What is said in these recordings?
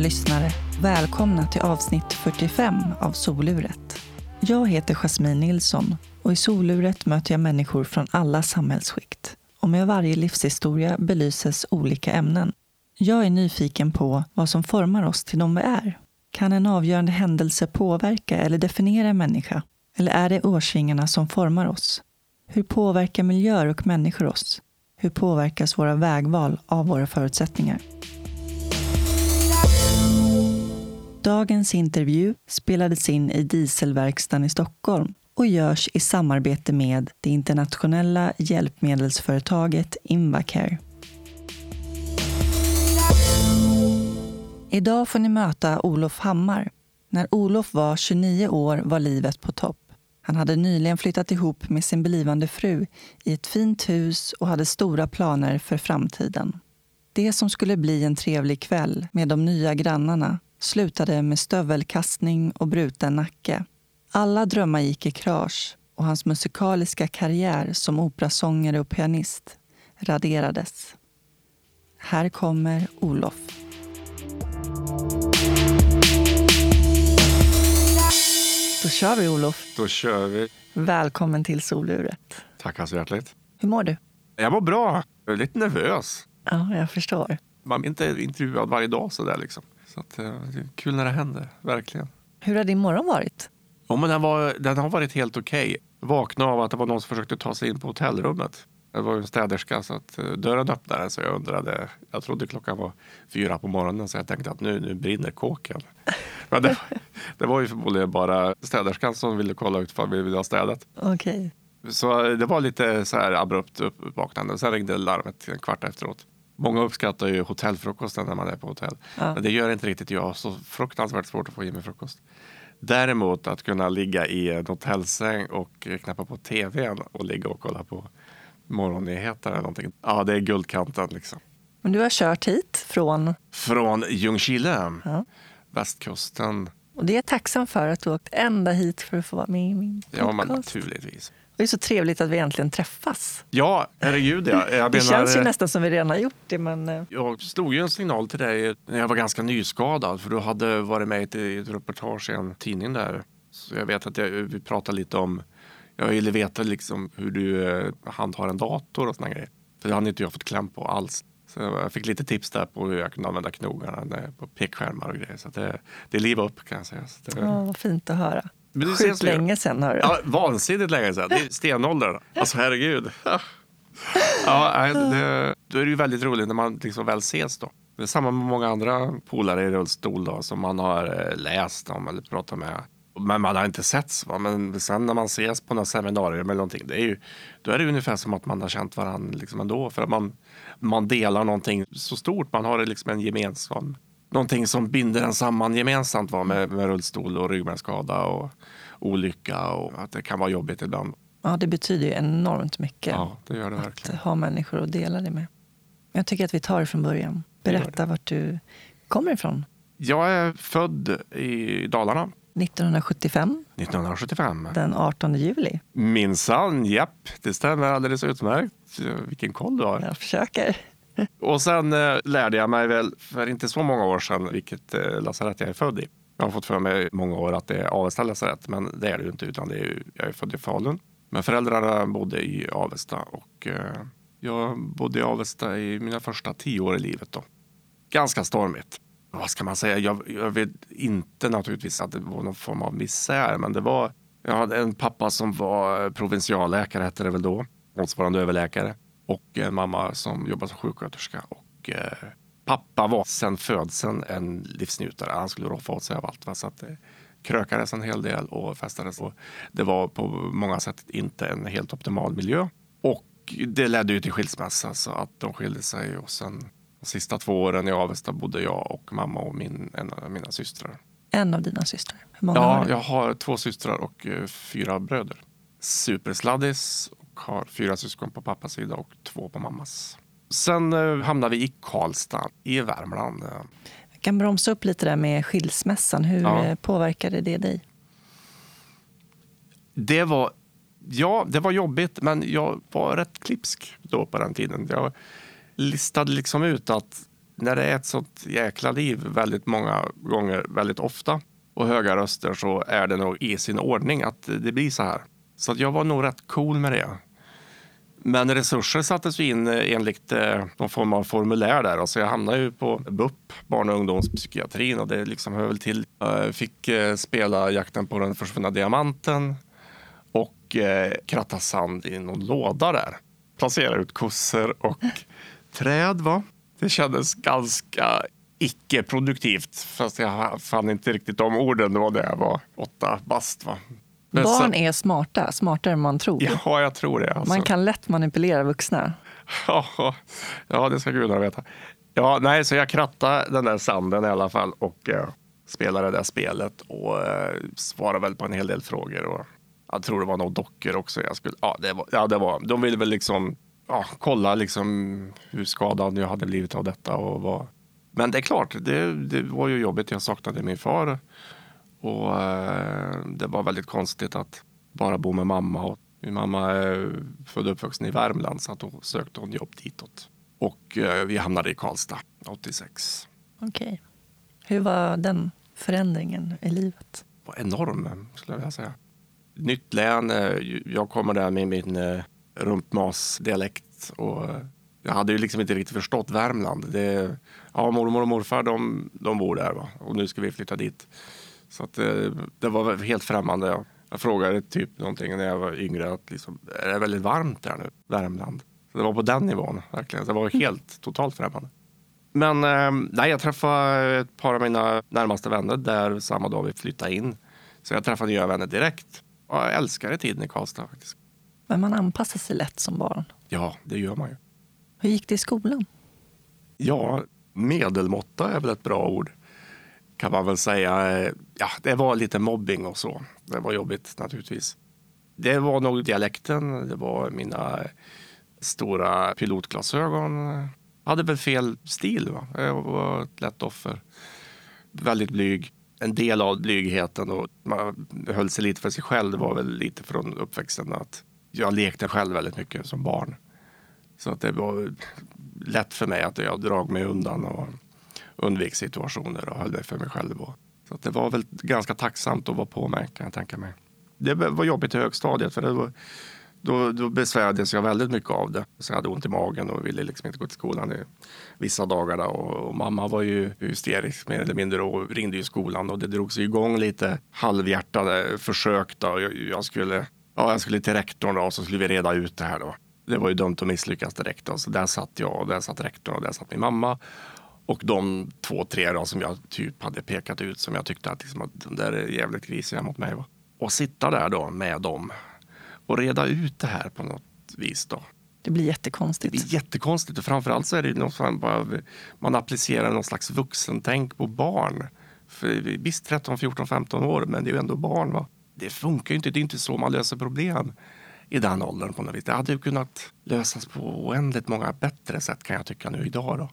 Lyssnare! Välkomna till avsnitt 45 av Soluret. Jag heter Jasmine Nilsson och i Soluret möter jag människor från alla samhällsskikt. Och med varje livshistoria belyses olika ämnen. Jag är nyfiken på vad som formar oss till de vi är. Kan en avgörande händelse påverka eller definiera en människa? Eller är det årsringarna som formar oss? Hur påverkar miljöer och människor oss? Hur påverkas våra vägval av våra förutsättningar? Dagens intervju spelades in i Dieselverkstan i Stockholm och görs i samarbete med det internationella hjälpmedelsföretaget Invacare. Idag får ni möta Olof Hammar. När Olof var 29 år var livet på topp. Han hade nyligen flyttat ihop med sin blivande fru i ett fint hus och hade stora planer för framtiden. Det som skulle bli en trevlig kväll med de nya grannarna slutade med stövelkastning och bruten nacke. Alla drömmar gick i krasch och hans musikaliska karriär som operasångare och pianist raderades. Här kommer Olof. Då kör vi, Olof. Då kör vi. Välkommen till soluret. Tackar så hjärtligt. Hur mår du? Jag mår bra. Jag är lite nervös. Ja, jag förstår. Man är inte intervjuad varje dag så där liksom. Så att, eh, det är kul när det händer, verkligen. Hur har din morgon varit? Ja, men den, var, den har varit helt okej. Vaknade av att det var någon som försökte ta sig in på hotellrummet. Det var ju en städerska så att eh, dörren öppnades så jag undrade. Jag trodde klockan var fyra på morgonen så jag tänkte att nu, nu brinner kåken. Men det, det var ju förmodligen bara städerskan som ville kolla ut ifall vi ville ha städat. Okej. Så det var lite så här abrupt uppvaknande. Sen ringde larmet en kvart efteråt. Många uppskattar ju hotellfrukosten när man är på hotell. Ja. Men det gör inte riktigt jag. Så fruktansvärt svårt att få i mig frukost. Däremot att kunna ligga i en hotellsäng och knappa på tvn och ligga och kolla på morgonnyheter eller någonting. Ja, det är guldkanten liksom. Men du har kört hit från, Från Ljungskile, Ja. västkusten. och det är jag tacksam för att du åkt ända hit för att få vara med i min podcast. Ja, men naturligtvis. Det är så trevligt att vi äntligen träffas. Ja, herregud ja. Jag Det menar, känns ju nästan som vi redan har gjort det, men eh, Jag slog ju en signal till dig när jag var ganska nyskadad för du hade varit med i ett reportage i en tidning där. Så jag vet att jag, vi pratade lite om, jag ville veta liksom hur du eh, handhar en dator och såna grejer. För det hade inte jag fått kläm på alls. Så jag fick lite tips där på hur jag kunde använda knogarna på pekskärmar och grejer. Så det, det är liv upp kan jag säga. Så det, ja, vad fint att höra. Sjukt länge sedan, hör du. Ja, vansinnigt länge sedan. Det är stenåldern. Alltså herregud. Ja, det, då är det ju väldigt roligt när man liksom väl ses då. Det är samma med många andra polare i rullstol då, som man har eh, läst om eller pratat med. Men man har inte setts. Va? Men sen när man ses på några seminarier eller någonting, det är ju, då är det ungefär som att man har känt varandra liksom ändå. För att man, man delar någonting så stort. Man har liksom en gemensam, någonting som binder en samman gemensamt va? Med, med rullstol och ryggmärgsskada och olycka och att det kan vara jobbigt ibland. Ja, det betyder ju enormt mycket Ja, det gör det att verkligen. ha människor att dela det med. Jag tycker att vi tar det från början. Berätta vart du kommer ifrån. Jag är född i Dalarna 1975, 1975. den 18 juli. Minsann, japp, det stämmer alldeles utmärkt. Vilken koll du har. Jag försöker. Och sen eh, lärde jag mig väl för inte så många år sedan vilket eh, lasarett jag är född i. Jag har fått för mig i många år att det är Avesta lasarett, men det är det ju inte. Utan det är ju, jag är född i Falun. Men föräldrarna bodde i Avesta och eh, jag bodde i Avesta i mina första tio år i livet. Då. Ganska stormigt. Vad ska man säga? Jag, jag vet inte naturligtvis att det var någon form av misär, men det var... Jag hade en pappa som var provinsialläkare, hette det väl då, motsvarande överläkare. Och en mamma som jobbade som sjuksköterska. Och eh, pappa var sedan födseln en livsnjutare. Han skulle roffa åt sig av allt. Va? Så att det krökades en hel del och festades. Och det var på många sätt inte en helt optimal miljö. Och det ledde ju till skilsmässa så att de skilde sig. Och sen de sista två åren i Avesta bodde jag och mamma och min, en av mina systrar. En av dina systrar. Hur många Ja, har du? jag har två systrar och eh, fyra bröder. Supersladdis har fyra syskon på pappas sida och två på mammas. Sen eh, hamnade vi i Karlstad i Värmland. Jag kan bromsa upp lite där med skilsmässan. Hur Ja. eh, påverkade det dig? Det var, ja, det var jobbigt, men jag var rätt klipsk då på den tiden. Jag listade liksom ut att när det är ett sånt jäkla liv väldigt många gånger, väldigt ofta och höga röster så är det nog i sin ordning att det blir så här. Så att jag var nog rätt cool med det. Men resurser sattes in enligt eh, någon form av formulär där. Alltså jag hamnade ju på BUP, barn och ungdomspsykiatrin och det liksom hör väl till. Jag fick eh, spela Jakten på den försvunna diamanten och eh, kratta sand i någon låda där. Placera ut kossor och träd. Va? Det kändes ganska icke-produktivt. Fast jag fann inte riktigt de orden. Det var det jag var åtta bast. Va? Men Barn så, är smarta, smartare än man tror. Ja, jag tror det. Alltså. Man kan lätt manipulera vuxna. Ja, ja det ska gudarna veta. Ja, nej, så jag krattade den där sanden i alla fall och eh, spelade det där spelet och eh, svarade väl på en hel del frågor. Och jag tror det var några dockor också. Jag skulle, ja, det var, ja, det var, de ville väl liksom ja, kolla liksom hur skadad jag hade blivit av detta. Och vad. Men det är klart, det, det var ju jobbigt. Jag saknade min far. Och eh, det var väldigt konstigt att bara bo med mamma. Och min mamma är född och uppvuxen i Värmland så att då sökte hon jobb ditåt. Och eh, vi hamnade i Karlstad 86. Okej. Okay. Hur var den förändringen i livet? Var enorm, skulle jag vilja säga. Nytt län. Eh, jag kommer där med min rumpmas-dialekt. Och jag hade ju liksom inte riktigt förstått Värmland. Det, ja, mormor och morfar de, de bor där va? och nu ska vi flytta dit. Så att, det, det var helt främmande. Jag frågade typ någonting när jag var yngre. Att liksom, är det väldigt varmt där nu, Värmland? Så det var på den nivån verkligen. Det var helt totalt främmande. Men eh, nej, jag träffade ett par av mina närmaste vänner där samma dag vi flyttade in. Så jag träffade nya vänner direkt. Och jag älskade tiden i Karlstad faktiskt. Men man anpassar sig lätt som barn. Ja, det gör man ju. Hur gick det i skolan? Ja, medelmåtta är väl ett bra ord. Kan man väl säga. Eh, ja, det var lite mobbing och så. Det var jobbigt naturligtvis. Det var nog dialekten, det var mina eh, stora pilotglasögon. Jag hade väl fel stil. Va? Jag var ett lätt offer. Väldigt blyg. En del av blygheten och man höll sig lite för sig själv. Det var väl lite från uppväxten att jag lekte själv väldigt mycket som barn. Så att det var lätt för mig att jag drog mig undan och undvek situationer och höll mig för mig själv. Så att det var väl ganska tacksamt att vara på mig kan jag tänka mig. Det var jobbigt i högstadiet för det var, då, då besvärades jag väldigt mycket av det. Så jag hade ont i magen och ville liksom inte gå till skolan i vissa dagar. Och, och mamma var ju hysterisk mer eller mindre och ringde i skolan och det drogs igång lite halvhjärtade försök. Då. Jag, jag skulle Ja, jag skulle till rektorn då, och så skulle vi reda ut det här då. Det var ju dumt att misslyckas direkt. Då. Så där satt jag och där satt rektorn och där satt min mamma. Och de två, tre då, som jag typ hade pekat ut som jag tyckte att, liksom, att de där är jävligt grisiga mot mig. Va? Och sitta där då med dem och reda ut det här på något vis. Då. Det blir jättekonstigt. Det blir jättekonstigt och framförallt så är det något bara, man applicerar någon slags vuxentänk på barn. För visst 13, 14, 15 år, men det är ju ändå barn. Va? det funkar ju inte. Det är inte så man löser problem i den åldern på något vis. Det hade ju kunnat lösas på oändligt många bättre sätt kan jag tycka nu idag. Då.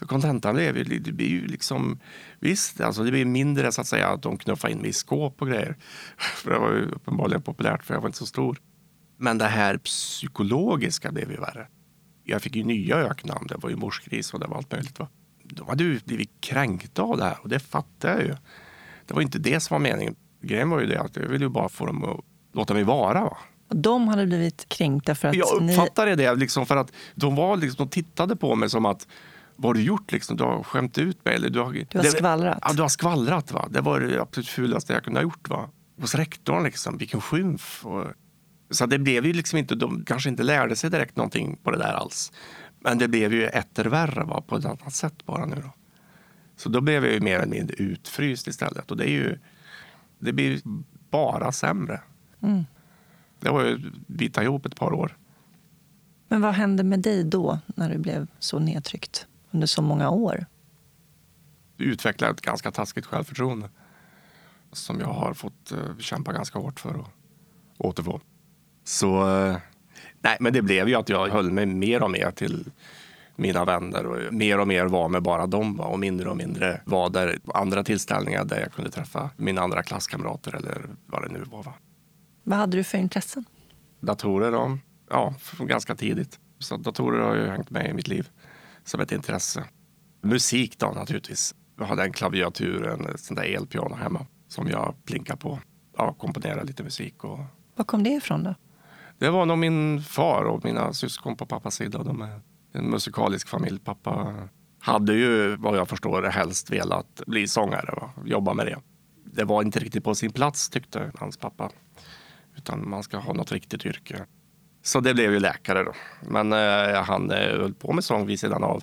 För kontentan blev ju, det blir ju liksom, visst, alltså det blir mindre så att säga att de knuffar in mig i skåp och grejer. För det var ju uppenbarligen populärt för jag var inte så stor. Men det här psykologiska blev ju värre. Jag fick ju nya öknamn. Det var ju morskris och det var allt möjligt. Va? De hade ju blivit kränkta av det här och det fattar jag ju. Det var inte det som var meningen. Grejen var ju det att jag ville ju bara få dem att låta mig vara. Va? De hade blivit kränkta för att Jag uppfattade ni... det liksom för att de, var liksom, de tittade på mig som att vad har du gjort? Liksom? Du har skämt ut mig. Eller du har, du har det, skvallrat. Ja, du har skvallrat. Va? Det var det absolut fulaste jag kunde ha gjort. Va? Hos rektorn, liksom. vilken skymf. Och, så det blev ju liksom inte, de kanske inte lärde sig direkt någonting på det där alls. Men det blev ju etter värre va? på ett annat sätt bara nu. Då. Så då blev jag ju mer eller mindre utfryst istället. Och det är ju det blir bara sämre. Mm. Det var ju bita ihop ett par år. Men vad hände med dig då, när du blev så nedtryckt under så många år? Du utvecklar ett ganska taskigt självförtroende som jag har fått uh, kämpa ganska hårt för att återfå. Så uh, nej, men det blev ju att jag höll mig mer och mer till mina vänner och mer och mer var med bara dem och mindre och mindre var där andra tillställningar där jag kunde träffa mina andra klasskamrater eller vad det nu var. Va? Vad hade du för intressen? Datorer, ja, från ganska tidigt. Så datorer har ju hängt med i mitt liv som ett intresse. Musik då naturligtvis. Jag hade en klaviatur, en sån där elpiano hemma som jag plinkar på. Ja, komponerade lite musik. Och... Var kom det ifrån då? Det var nog min far och mina syskon på pappas sida. De är en musikalisk familj. Pappa hade ju, vad jag förstår, helst velat bli sångare och jobba med det. Det var inte riktigt på sin plats tyckte hans pappa. Utan man ska ha något riktigt yrke. Så det blev ju läkare då. Men eh, han eh, höll på med sång vid sidan av.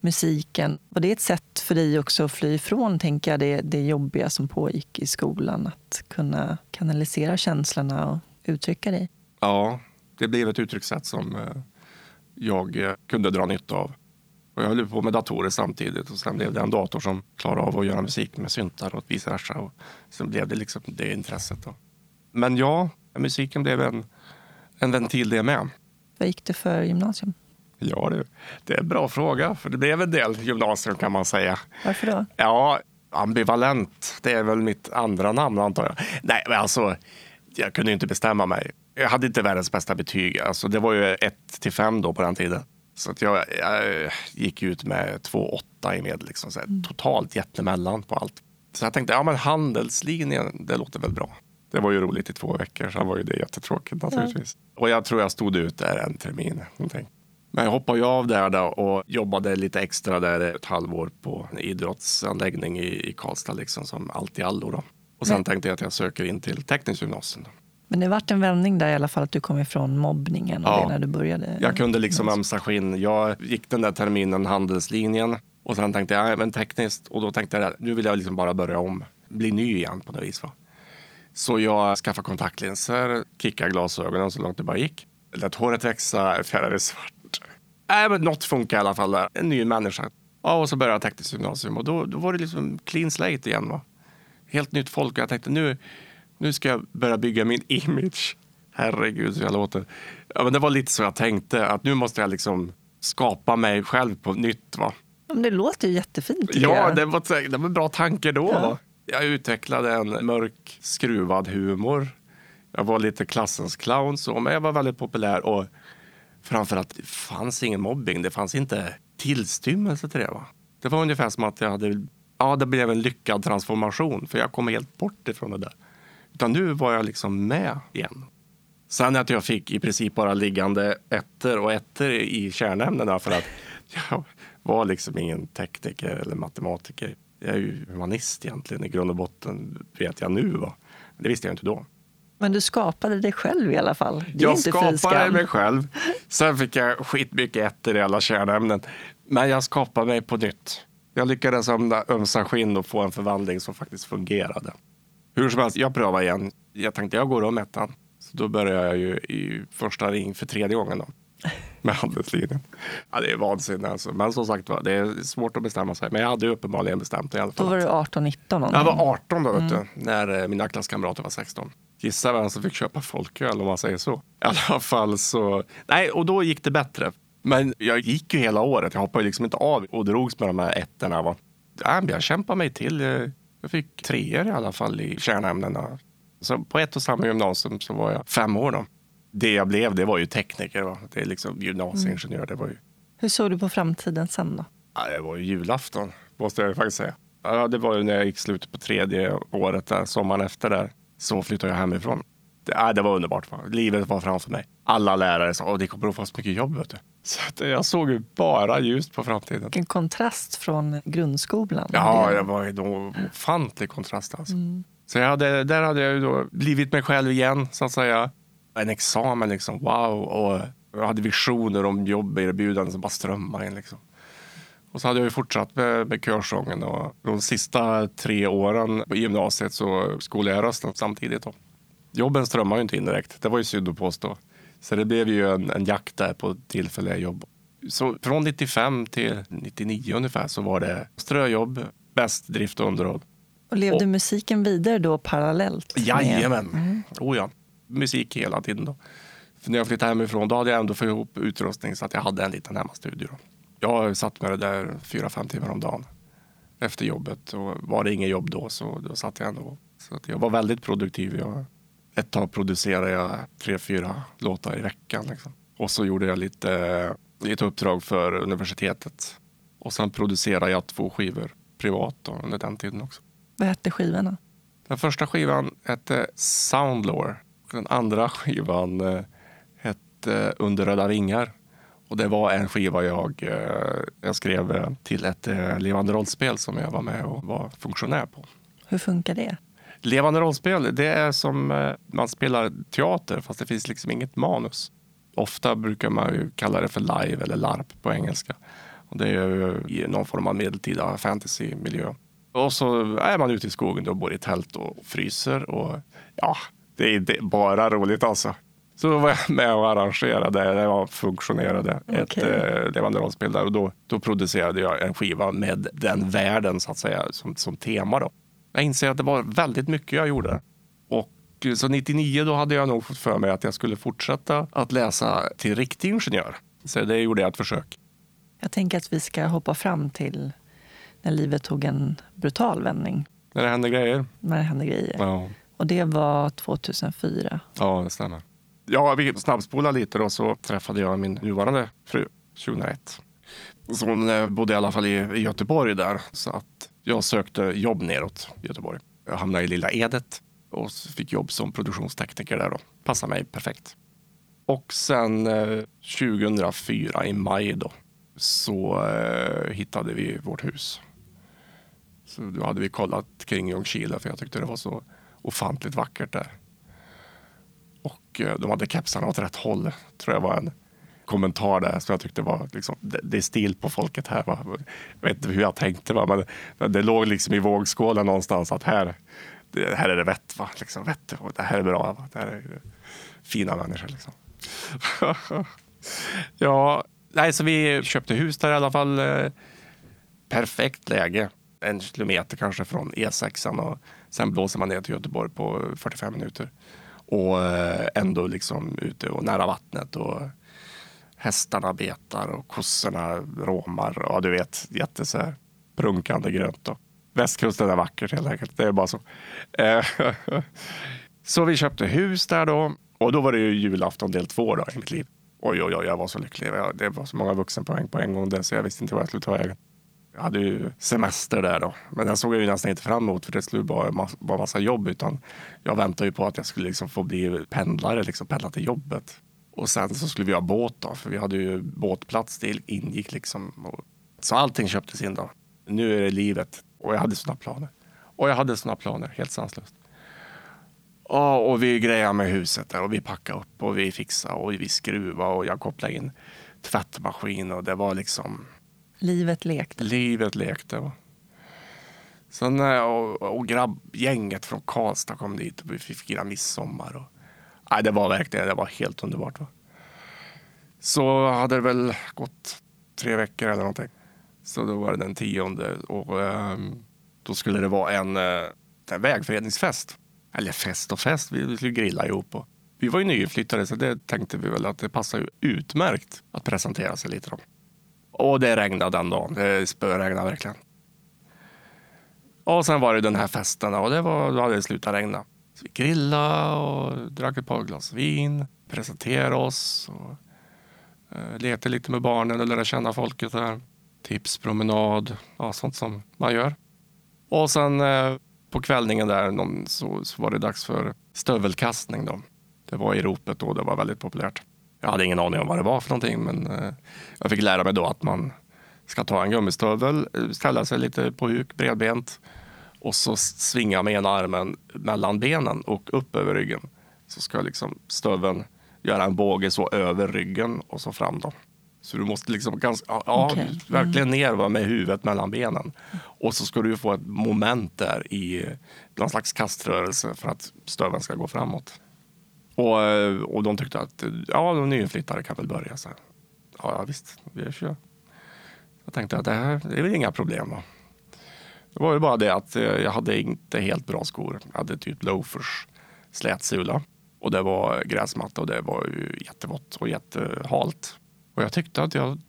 Musiken, var det ett sätt för dig också att fly ifrån tänker jag, det, det jobbiga som pågick i skolan? Att kunna kanalisera känslorna och uttrycka dig? Ja, det blev ett uttryckssätt som eh, jag eh, kunde dra nytta av. Och jag höll på med datorer samtidigt och sen blev det en dator som klarade av att göra musik med syntar och vice versa. Och sen blev det liksom det intresset. Då. Men ja, musiken blev en, en ventil det med. Vad gick det för gymnasium? Ja, det, det är en bra fråga. För det blev en del gymnasium kan man säga. Varför då? Ja, ambivalent. Det är väl mitt andra namn antar jag. Nej, men alltså, jag kunde inte bestämma mig. Jag hade inte världens bästa betyg. Alltså, det var ju 1 till 5 då på den tiden. Så att jag, jag gick ut med 2,8 i med. Liksom, så här, mm. Totalt jättemellan på allt. Så jag tänkte, ja men handelslinjen, det låter väl bra. Det var ju roligt i två veckor, sen var ju det jättetråkigt naturligtvis. Ja. Och jag tror jag stod ut där en termin. Någonting. Men jag hoppade ju av där då och jobbade lite extra där ett halvår på en idrottsanläggning i, i Karlstad liksom som allt i allo. Då. Och sen Men... tänkte jag att jag söker in till tekniskt gymnasium. Men det vart en vändning där i alla fall att du kom ifrån mobbningen och ja, det när du började? Jag kunde liksom ömsa skinn. Jag gick den där terminen handelslinjen och sen tänkte jag, men tekniskt och då tänkte jag nu vill jag liksom bara börja om, bli ny igen på något vis. Va? Så jag skaffade kontaktlinser, kickade glasögonen så långt det bara gick. Lät håret växa, färgade svart. Äh, men något funkar i alla fall där. En ny människa. Ja, och så började jag tekniskt gymnasium och då, då var det liksom clean slate igen. Va? Helt nytt folk. Jag tänkte nu, nu ska jag börja bygga min image. Herregud, så jag låter. Ja, men det var lite så jag tänkte, att nu måste jag liksom skapa mig själv på nytt. Va? Men det låter ju jättefint. Ja, det var, det var en bra tanke då. Ja. Jag utvecklade en mörk, skruvad humor. Jag var lite klassens clown, så, men jag var väldigt populär. Och framförallt, det fanns ingen mobbing. Det fanns inte tillstymmelse till det. Va? Det var ungefär som att jag hade, ja, det blev en lyckad transformation. För jag kom helt bort ifrån det där. Utan nu var jag liksom med igen. Sen att jag fick i princip bara liggande ettor och ettor i kärnämnena för att jag var liksom ingen tekniker eller matematiker. Jag är ju humanist egentligen i grund och botten, vet jag nu. Va? Det visste jag inte då. Men du skapade dig själv i alla fall. Det jag skapade mig själv. Sen fick jag skitmycket ettor i alla kärnämnen. Men jag skapade mig på nytt. Jag lyckades ömsa skinn och få en förvandling som faktiskt fungerade. Hur som helst, jag prövade igen. Jag tänkte jag går om ettan. Så då började jag ju i första ring för tredje gången. Då. Med handelslinjen. Ja, det är vansinne alltså. Men som sagt det är svårt att bestämma sig. Men jag hade uppenbarligen bestämt det i alla fall. Då var du 18-19? Jag var 18 då, mm. vet du, när eh, mina klasskamrater var 16. Gissa vem som fick köpa folköl om man säger så. I alla fall så, nej, och då gick det bättre. Men jag gick ju hela året. Jag hoppade liksom inte av och drogs med de här ettorna. Jag kämpade mig till. Jag fick treor i alla fall i kärnämnena. Så på ett och samma gymnasium så var jag fem år. Då. Det jag blev, det var ju tekniker. Va? Det är liksom gymnasieingenjör. Mm. Det var ju... Hur såg du på framtiden sen då? Ja, det var ju julafton, måste jag faktiskt säga. Ja, det var ju när jag gick slutet på tredje året, där, sommaren efter där så flyttade jag hemifrån. Det, äh, det var underbart. Livet var framför mig. Alla lärare sa att det kommer att få så mycket jobb. Vet du. Så jag såg ju bara ljust på framtiden. Vilken kontrast från grundskolan. Ja, det var en ofantlig kontrast. Alltså. Mm. Så jag hade, där hade jag då blivit mig själv igen, så att säga. En examen, liksom. wow. Och jag hade visioner om jobberbjudanden som bara strömmade in. Liksom. Och så hade jag ju fortsatt med, med körsången och de sista tre åren på gymnasiet så skolade jag rösten samtidigt. Då. Jobben strömmade ju inte in direkt, det var ju synd att påstå. Så det blev ju en, en jakt där på tillfälliga jobb. Så från 95 till 99 ungefär så var det ströjobb, bäst drift och underhåll. Och levde och, musiken vidare då parallellt? Jajamän, mm. oh ja. Musik hela tiden då. För när jag flyttade hemifrån då hade jag ändå fått ihop utrustning så att jag hade en liten hemmastudio. Då. Jag satt med det där fyra, fem timmar om dagen efter jobbet. Och var det inget jobb då så då satt jag ändå. Så jag var väldigt produktiv. Jag, ett tag producerade jag tre, fyra låtar i veckan. Liksom. Och så gjorde jag lite, lite uppdrag för universitetet. Och sen producerade jag två skivor privat då, under den tiden också. Vad hette skivorna? Den första skivan hette Soundlore. Den andra skivan eh, hette Under röda vingar. Och det var en skiva jag, eh, jag skrev eh, till ett eh, levande rollspel som jag var med och var funktionär på. Hur funkar det? Levande rollspel, det är som eh, man spelar teater fast det finns liksom inget manus. Ofta brukar man ju kalla det för live eller LARP på engelska. Och det är ju i någon form av medeltida fantasymiljö. Och så är man ute i skogen och bor i tält och fryser. Och ja, det är, det är bara roligt alltså. Så då var jag med och arrangerade, jag funktionerade ett Okej. eh, levande rollspel där. Och då, då producerade jag en skiva med den världen så att säga som, som tema. Då. Jag inser att det var väldigt mycket jag gjorde. Och eh, så 99 då hade jag nog fått för mig att jag skulle fortsätta att läsa till riktig ingenjör. Så det gjorde jag ett försök. Jag tänker att vi ska hoppa fram till när livet tog en brutal vändning. När det hände grejer. När det hände grejer. Ja, och det var 2004. ja det stämmer. Ja, vi snabbspolade lite då så träffade jag min nuvarande fru 2001. Så hon eh, bodde i alla fall i Göteborg där. Så att jag sökte jobb neråt i Göteborg. Jag hamnade i Lilla Edet och fick jobb som produktionstekniker där. Då. Passade mig perfekt. Och sen eh, 2004 i maj då så eh, hittade vi vårt hus. Så då hade vi kollat kring Ljungskile för jag tyckte det var så ofantligt vackert där. Och eh, de hade kepsarna åt rätt håll, tror jag var en kommentar där som jag tyckte var liksom, det, det är stil på folket här. Va? Jag vet inte hur jag tänkte, va? Men, det låg liksom i vågskålen någonstans att här, det, här är det vett. Va? Liksom, vett och det här är bra. Va? Det här är fina människor. Liksom. ja, nej, så vi köpte hus där i alla fall. Eh, perfekt läge. En kilometer kanske från E6 och sen blåser man ner till Göteborg på 45 minuter. Och eh, ändå liksom ute och nära vattnet och hästarna betar och kossorna råmar och ja, du vet, jätte så här prunkande grönt. Och västkusten är vackert helt enkelt. Det är bara så. Eh, så vi köpte hus där då och då var det ju julafton del två då i mitt liv. Oj, oj, oj, jag var så lycklig. Det var så många vuxenpoäng på en gång där, så jag visste inte vad jag skulle ta vägen. Jag hade ju semester där då, men den såg jag ju nästan inte fram emot för det skulle bara vara massa jobb. Utan jag väntade ju på att jag skulle liksom få bli pendlare, liksom pendla till jobbet. Och sen så skulle vi ha båt då, för vi hade ju båtplats. Det ingick liksom. Så allting köptes in då. Nu är det livet och jag hade såna planer. Och jag hade såna planer, helt sanslöst. Ja, och vi grejade med huset där och vi packade upp och vi fixade och vi skruvade och jag kopplade in tvättmaskin och det var liksom Livet lekte. livet lekte. Va? Sen, jag, och, och grabbgänget från Karlstad kom dit och vi fick fira midsommar. Och, nej, det var verkligen det var helt underbart. Va? Så hade det väl gått tre veckor eller någonting. Så då var det den tionde och eh, då skulle det vara en, eh, vägföreningsfest. Eller fest och fest, vi vi skulle grilla ihop. Och vi var ju nyinflyttade så det tänkte vi väl att det passar utmärkt att presentera sig lite. Då. Och det regnade den dagen. Det spöregnade verkligen. Och sen var det den här festen och det var, då hade det slutat regna. Så vi grillade och drack ett par glas vin, presenterade oss och eh, lekte lite med barnen och lärde känna folket där. Tipspromenad, ja, sånt som man gör. Och sen eh, på kvällningen där någon, så, så var det dags för stövelkastning. Då. Det var i ropet då, det var väldigt populärt. Jag hade ingen aning om vad det var för någonting, men eh, jag fick lära mig då att man ska ta en gummistövel, eh, ställa sig lite på huk, bredbent och så svinga med ena armen mellan benen och upp över ryggen. Så ska liksom stöveln göra en båge så över ryggen och så fram då. Så du måste liksom ganska, ja, Okej. Mm. verkligen ner va, med huvudet mellan benen. Och så ska du få ett moment där i någon slags kaströrelse för att stöveln ska gå framåt. Och, eh, och de tyckte att ja, de nyinflyttade kan väl börja. Så. här. Ja, ja, visst, vi kör. Jag tänkte att det här det är väl inga problem. Va? Det var ju bara det att eh, jag hade inte helt bra skor. Jag hade typ loafers, slätsula och det var gräsmatta och det var ju jättevått och jättehalt. Och jag tyckte att jag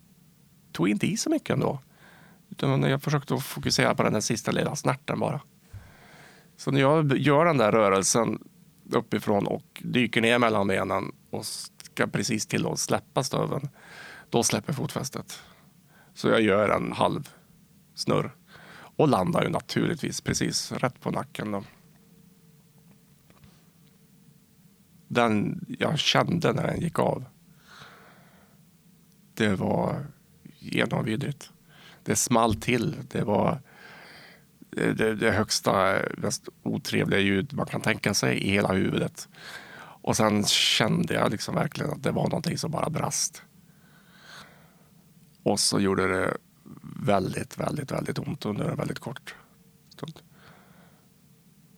tog inte i så mycket ändå. Utan jag försökte fokusera på den där sista lilla snärten bara. Så när jag gör den där rörelsen uppifrån och dyker ner mellan benen och ska precis till att släppa stöveln, då släpper fotfästet. Så jag gör en halv snurr och landar ju naturligtvis precis rätt på nacken. Då. Den jag kände när den gick av. Det var genomvidrigt. Det small till. Det var Eh, det, det högsta, mest otrevliga ljud man kan tänka sig i hela huvudet. Och sen kände jag liksom verkligen att det var någonting som bara brast. Och så gjorde det väldigt, väldigt, väldigt ont under en väldigt kort stund.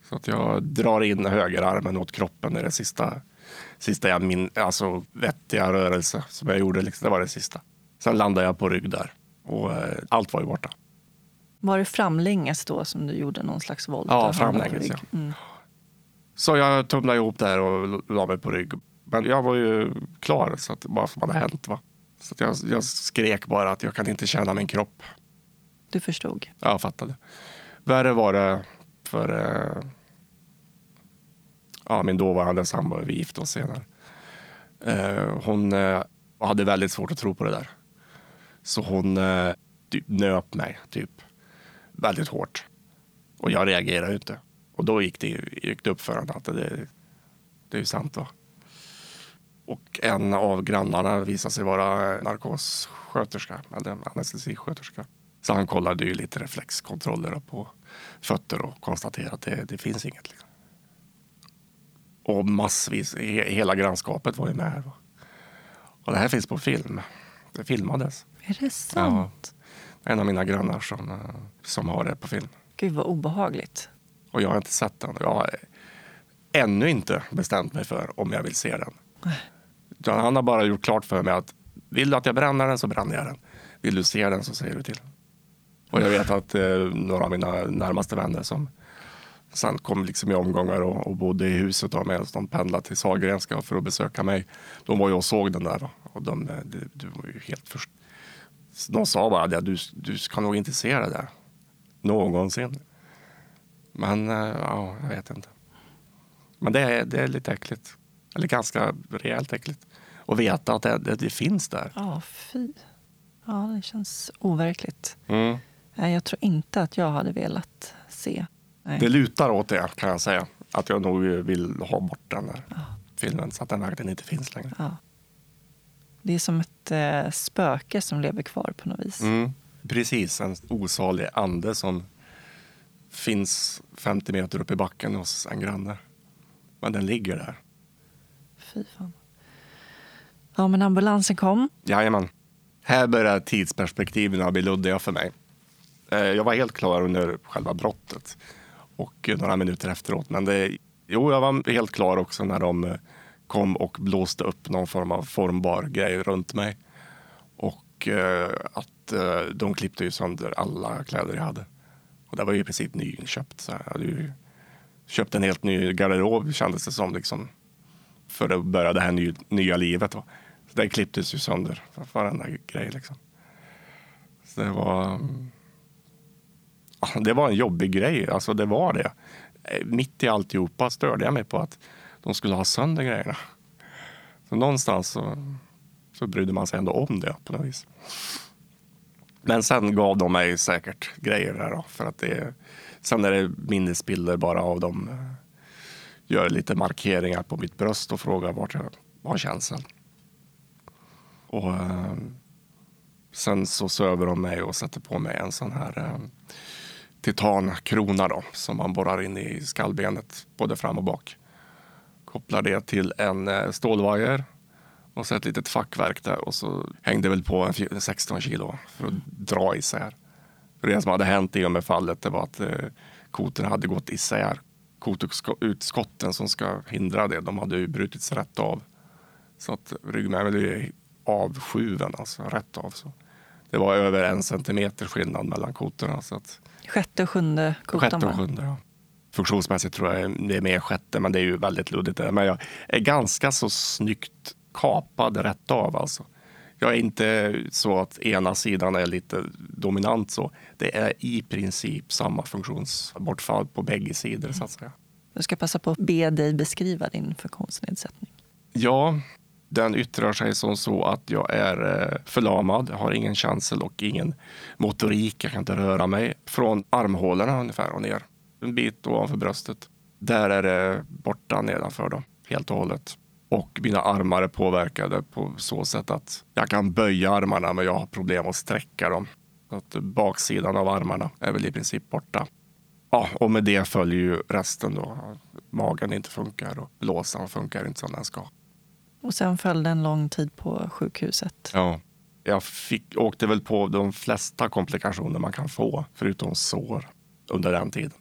Så att jag drar in högerarmen åt kroppen. Det är det sista, sista jag min, alltså vettiga rörelse som jag gjorde. Liksom, det var det sista. Sen landade jag på rygg där och eh, allt var ju borta. Var det framlänges då som du gjorde någon slags volt? Ja, framlänges. Ja. Mm. Så jag tumlade ihop där och la mig på rygg. Men jag var ju klar, så att bara som hade hänt. Va? Så jag, jag, skrek bara att jag kan inte känna min kropp. Du förstod? Ja, jag fattade. Värre var det för eh, ja, min dåvarande sambo. Vi gifte oss senare. Eh, hon eh, hade väldigt svårt att tro på det där. Så hon eh, typ nöp mig typ väldigt hårt. Och jag reagerade inte. Och då gick det, gick det upp för henne att det, det är sant. Då. Och en av grannarna visade sig vara narkossköterska, eller anestesisköterska. Så han kollade ju lite reflexkontroller på fötter och konstaterade att det, det finns inget. Liksom. Och massvis, hela grannskapet var ju med. Och det här finns på film. Det filmades. Är det sant? Ja, en av mina grannar som, som har det på film. Gud vad obehagligt. Och jag har inte sett den. Jag har ännu inte bestämt mig för om jag vill se den. Han har bara gjort klart för mig att vill du att jag bränner den så bränner jag den. Vill du se den så säger du till. Och jag vet att eh, några av mina närmaste vänner som sen kom liksom i omgångar och, och bodde i huset då, medan de pendlade till Sahlgrenska för att besöka mig. De var ju och såg den där och de, de, de var ju helt först. De sa bara att du, du ska nog inte se det där någonsin. Men eh, ja, jag vet inte. Men det är, det är lite äckligt. Eller ganska rejält äckligt. Och veta att det, det, det finns där. Ja, fy. Ja, det känns overkligt. Mm. Jag tror inte att jag hade velat se. Nej. Det lutar åt det kan jag säga. Att jag nog vill ha bort den där ja. filmen så att den verkligen inte finns längre. Ja. Det är som ett eh, spöke som lever kvar på något vis. Mm. Precis, en osalig ande som finns 50 meter upp i backen hos en granne. Men den ligger där. Fy fan. Ja, men ambulansen kom. Jajamän. Här börjar tidsperspektiven bli luddiga för mig. Eh, jag var helt klar under själva brottet och några minuter efteråt. Men det, jo, jag var helt klar också när de eh, kom och blåste upp någon form av formbar grej runt mig. Och eh, att eh, de klippte ju sönder alla kläder jag hade. Och det var ju i princip nyinköpt. Så jag hade ju köpt en helt ny garderob kändes det som. Liksom, för att börja det här ny, nya livet. Va? Så det klipptes ju sönder, varenda grej. Liksom. Så det var... Det var en jobbig grej, alltså det var det. Eh, mitt i alltihopa störde jag mig på att de skulle ha sönder grejerna. Så någonstans så, så brydde man sig ändå om det på något vis. Men sen gav de mig säkert grejer där då, för att det Sen är det minnesbilder bara av dem. Gör lite markeringar på mitt bröst och frågar vart jag har känslan. Och eh, sen så söver de mig och sätter på mig en sån här eh, titankrona då, som man borrar in i skallbenet både fram och bak. Kopplar det till en eh, stålvajer och så ett litet fackverk där och så hängde väl på en 16 kilo för att dra isär. För det som hade hänt i och med fallet det var att eh, hade gått isär. Kotutskotten som ska hindra det, de hade ju brutits rätt av. Så att ryggmärgen är avskjuven, alltså rätt av. Så. Det var över en centimeter skillnad mellan kotorna. Så att, sjätte och sjunde kotan? Sjätte och sjunde, ja. Funktionsmässigt tror jag det är mer sjätte, men det är ju väldigt luddigt. Men jag är ganska så snyggt kapad rätt av alltså. Jag är inte så att ena sidan är lite dominant så. Det är i princip samma funktionsbortfall på bägge sidor så att säga. Jag ska passa på att be dig beskriva din funktionsnedsättning. Ja, Den yttrar sig som så att jag är eh, förlamad, har ingen känsel och ingen motorik. Jag kan inte röra mig från armhålorna ungefär och ner. En bit ovanför bröstet. Där är det borta nedanför då, helt och hållet. Och mina armar är påverkade på så sätt att jag kan böja armarna men jag har problem att sträcka dem. Så att baksidan av armarna är väl i princip borta. Ja, och med det följer ju resten då. Magen inte funkar och blåsan funkar inte som den ska. Och sen följde en lång tid på sjukhuset. Ja. Jag fick, åkte väl på de flesta komplikationer man kan få, förutom sår, under den tiden.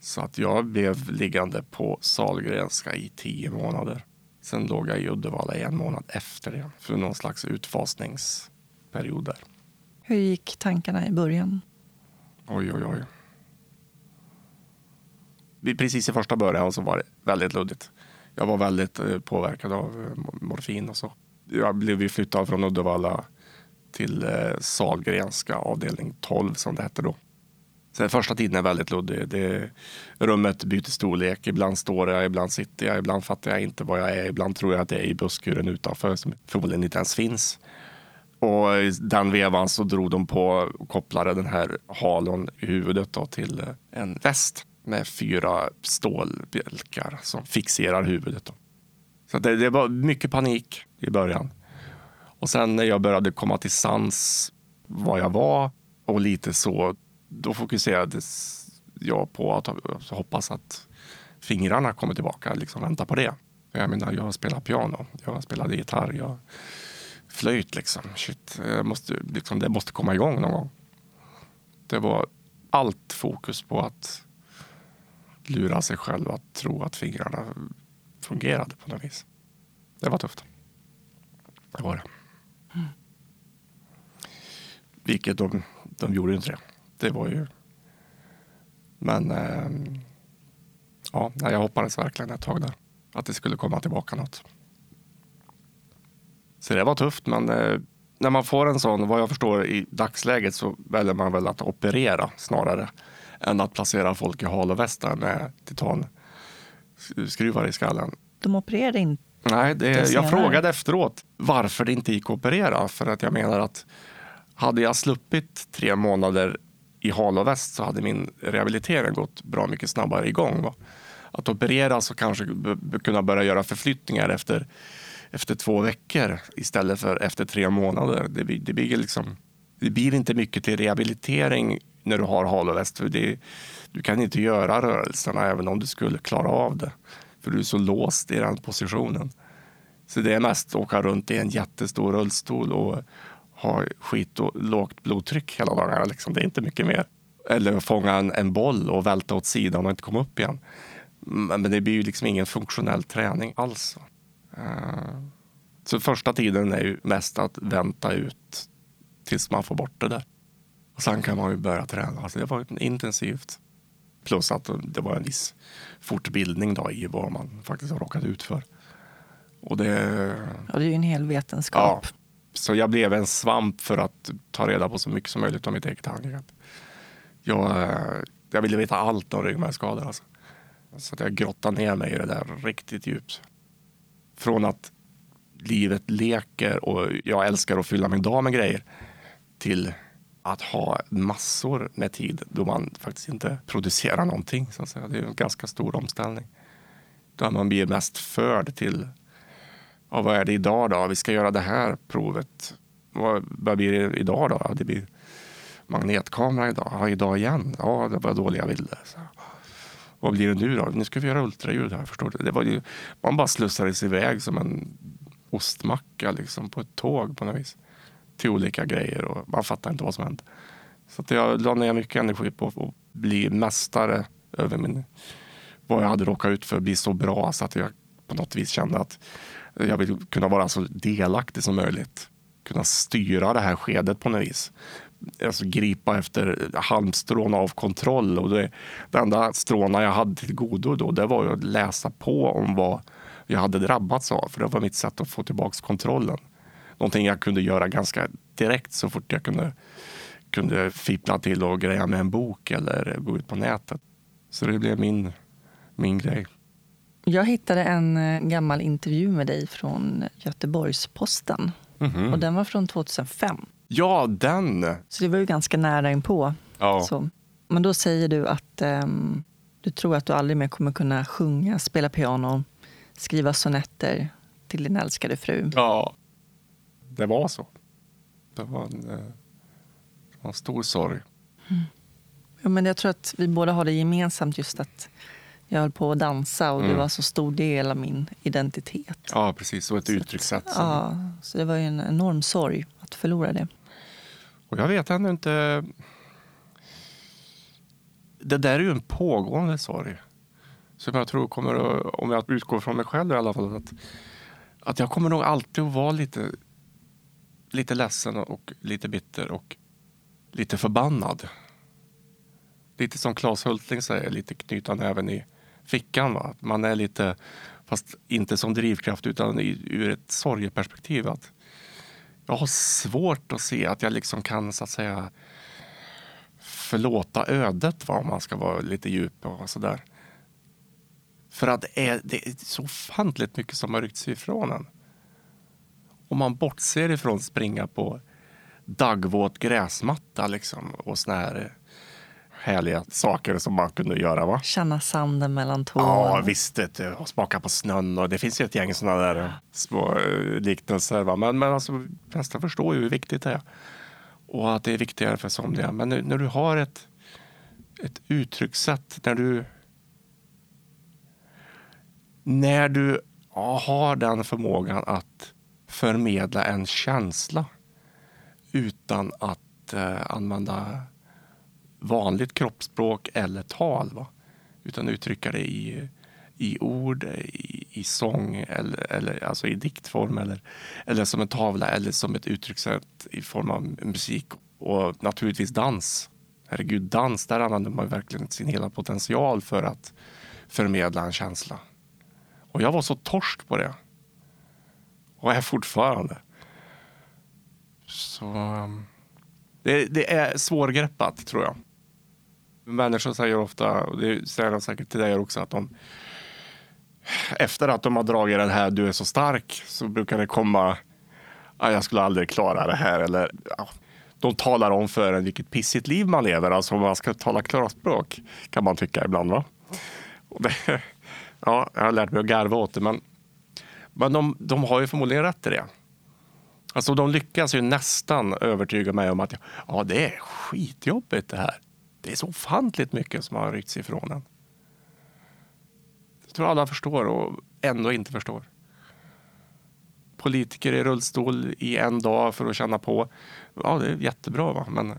Så att jag blev liggande på Sahlgrenska i tio månader. Sen låg jag i Uddevalla en månad efter det, för någon slags utfasningsperiod där. Hur gick tankarna i början? Oj, oj, oj. Precis i första början så var det väldigt luddigt. Jag var väldigt eh, påverkad av eh, morfin och så. Jag blev flyttad från Uddevalla till eh, Salgrenska avdelning 12 som det hette då. Så första tiden är väldigt luddig. Det, rummet byter storlek. Ibland står jag, ibland sitter jag, ibland fattar jag inte vad jag är. Ibland tror jag att jag är i busskuren utanför som förmodligen inte ens finns. Och i den vevan så drog de på och kopplade den här halon i huvudet då till eh, en väst med fyra stålbjälkar som fixerar huvudet. Då. Så det, det, var mycket panik i början. Och sen när jag började komma till sans vad jag var och lite så, då fokuserades jag på att hoppas att fingrarna kommer tillbaka, liksom vänta på det. Jag menar, jag spelar piano, jag spelade gitarr, jag flöjt liksom. Shit, jag måste, liksom, det måste komma igång någon gång. Det var allt fokus på att lura sig själv att tro att fingrarna fungerade på något vis. Det var tufft. Det var det. Mm. Vilket de, de gjorde inte det. Det var ju... Men eh, ja, jag hoppades verkligen ett tag där att det skulle komma tillbaka något. Så det var tufft, men eh, när man får en sån, vad jag förstår i dagsläget så väljer man väl att operera snarare än att placera folk i hal och västar med titanskruvar i skallen. De opererade inte? Nej, det, jag frågade efteråt varför det inte gick att operera. För att jag menar att hade jag sluppit tre månader i hal och väst så hade min rehabilitering gått bra mycket snabbare igång. Va? Att opereras och kanske kunna börja göra förflyttningar efter, efter två veckor istället för efter tre månader. Det, det, blir liksom, det blir inte mycket till rehabilitering när du har hal och väst. För det, du kan inte göra rörelserna även om du skulle klara av det. För du är så låst i den positionen. Så det är mest att åka runt i en jättestor rullstol och ha skit och lågt blodtryck hela dagarna. Liksom. Det är inte mycket mer. Eller fånga en, en boll och välta åt sidan och inte komma upp igen. Men det blir ju liksom ingen funktionell träning alls. Uh, så första tiden är ju mest att vänta ut tills man får bort det där. Och sen kan man ju börja träna. Alltså det var intensivt. Plus att det var en viss fortbildning då i vad man faktiskt har råkat ut för. Och det, ja, det är ju en hel vetenskap. Ja, så jag blev en svamp för att ta reda på så mycket som möjligt om mitt eget handikapp. Jag, eh, jag ville veta allt om ryggmärgsskador. Alltså. Så att jag grottade ner mig i det där riktigt djupt. Från att livet leker och jag älskar att fylla min dag med grejer till att ha massor med tid då man faktiskt inte producerar någonting. Så att säga. Det är en ganska stor omställning. Där man blir mest förd till ja, vad är det idag då? Vi ska göra det här provet. Vad, vad blir det idag då? Det blir magnetkamera idag. Ja, idag igen. Ja, det var dåliga bilder. Så. Vad blir det nu då? Nu ska vi göra ultraljud här. Förstår du? Det var ju, man bara slussades iväg som en ostmacka liksom, på ett tåg på något vis till olika grejer och man fattar inte vad som hänt. Så att jag la ner mycket energi på att bli mästare över min, vad jag hade råkat ut för, bli så bra så att jag på något vis kände att jag vill kunna vara så delaktig som möjligt. Kunna styra det här skedet på något vis. Alltså gripa efter halmstrån av kontroll. Och det, det enda stråna jag hade till godo då, det var att läsa på om vad jag hade drabbats av. För det var mitt sätt att få tillbaka kontrollen någonting jag kunde göra ganska direkt så fort jag kunde, kunde fippla till och greja med en bok eller gå ut på nätet. Så det blev min, min grej. Jag hittade en eh, gammal intervju med dig från Göteborgs-Posten. Mhm. Och den var från 2005. Ja, den! Så det var ju ganska nära inpå. Ja. Så. Men då säger du att ehm, du tror att du aldrig mer kommer kunna sjunga, spela piano, skriva sonetter till din älskade fru. ja, det var så. Det var en, eh, det var en stor sorg. Ja, men jag tror att vi båda har det gemensamt just att jag höll på att dansa och det Mm. var så stor del av min identitet. Ja, precis. Och ett uttryckssätt. som- Ja, så det var ju en enorm sorg att förlora det. Och jag vet ännu inte... Det där är ju en pågående sorg. Som jag tror kommer att, om jag utgår från mig själv i alla fall, att, att jag kommer nog alltid att vara lite, lite ledsen och lite bitter och lite förbannad. Lite som Claes Hultling säger, lite knyta näven i fickan. Va? Man är lite, fast inte som drivkraft utan i, ur ett sorgeperspektiv. Att jag har svårt att se att jag liksom kan så att säga förlåta ödet va, om man ska vara lite djup och sådär. För att det är, det är så ofantligt mycket som har ryckts ifrån en. Om man bortser ifrån springa på daggvåt gräsmatta liksom, och såna här härliga saker som man kunde göra. va? Känna sanden mellan tårna. Ja, visst. du, Och smaka på snön. Och det finns ju ett gäng sådana där eh, små eh, liknelser. Va? Men, men alltså, flesta förstår ju hur viktigt det är. Och att det är viktigare för somliga. Men nu, när du har ett, ett uttryckssätt, när du när du har den förmågan att förmedla en känsla utan att eh, använda vanligt kroppsspråk eller tal. Va? Utan uttrycka det i, i ord, i, i sång eller, eller alltså i diktform eller, eller som en tavla eller som ett uttryckssätt i form av musik och naturligtvis dans. Herregud, dans, där använder man verkligen sin hela potential för att förmedla en känsla. Och jag var så torsk på det. Och är fortfarande. Så ehm, det, det är svårgreppat, tror jag. Människor säger ofta, och det säger de säkert till dig också, att de efter att de har dragit den här du är så stark så brukar det komma "Ah, jag skulle aldrig klara det här. Eller, ja, de talar om för en vilket pissigt liv man lever. Alltså om man ska tala klarspråk kan man tycka ibland. Va? Och det, ja, jag har lärt mig att garva åt det. Men, men de, de har ju förmodligen rätt i det. Alltså de lyckas ju nästan övertyga mig om att ja, det är skitjobbigt det här. Det är så ofantligt mycket som har ryckts ifrån en. Jag tror alla förstår och ändå inte förstår. Politiker i rullstol i en dag för att känna på. Ja, det är jättebra, va? men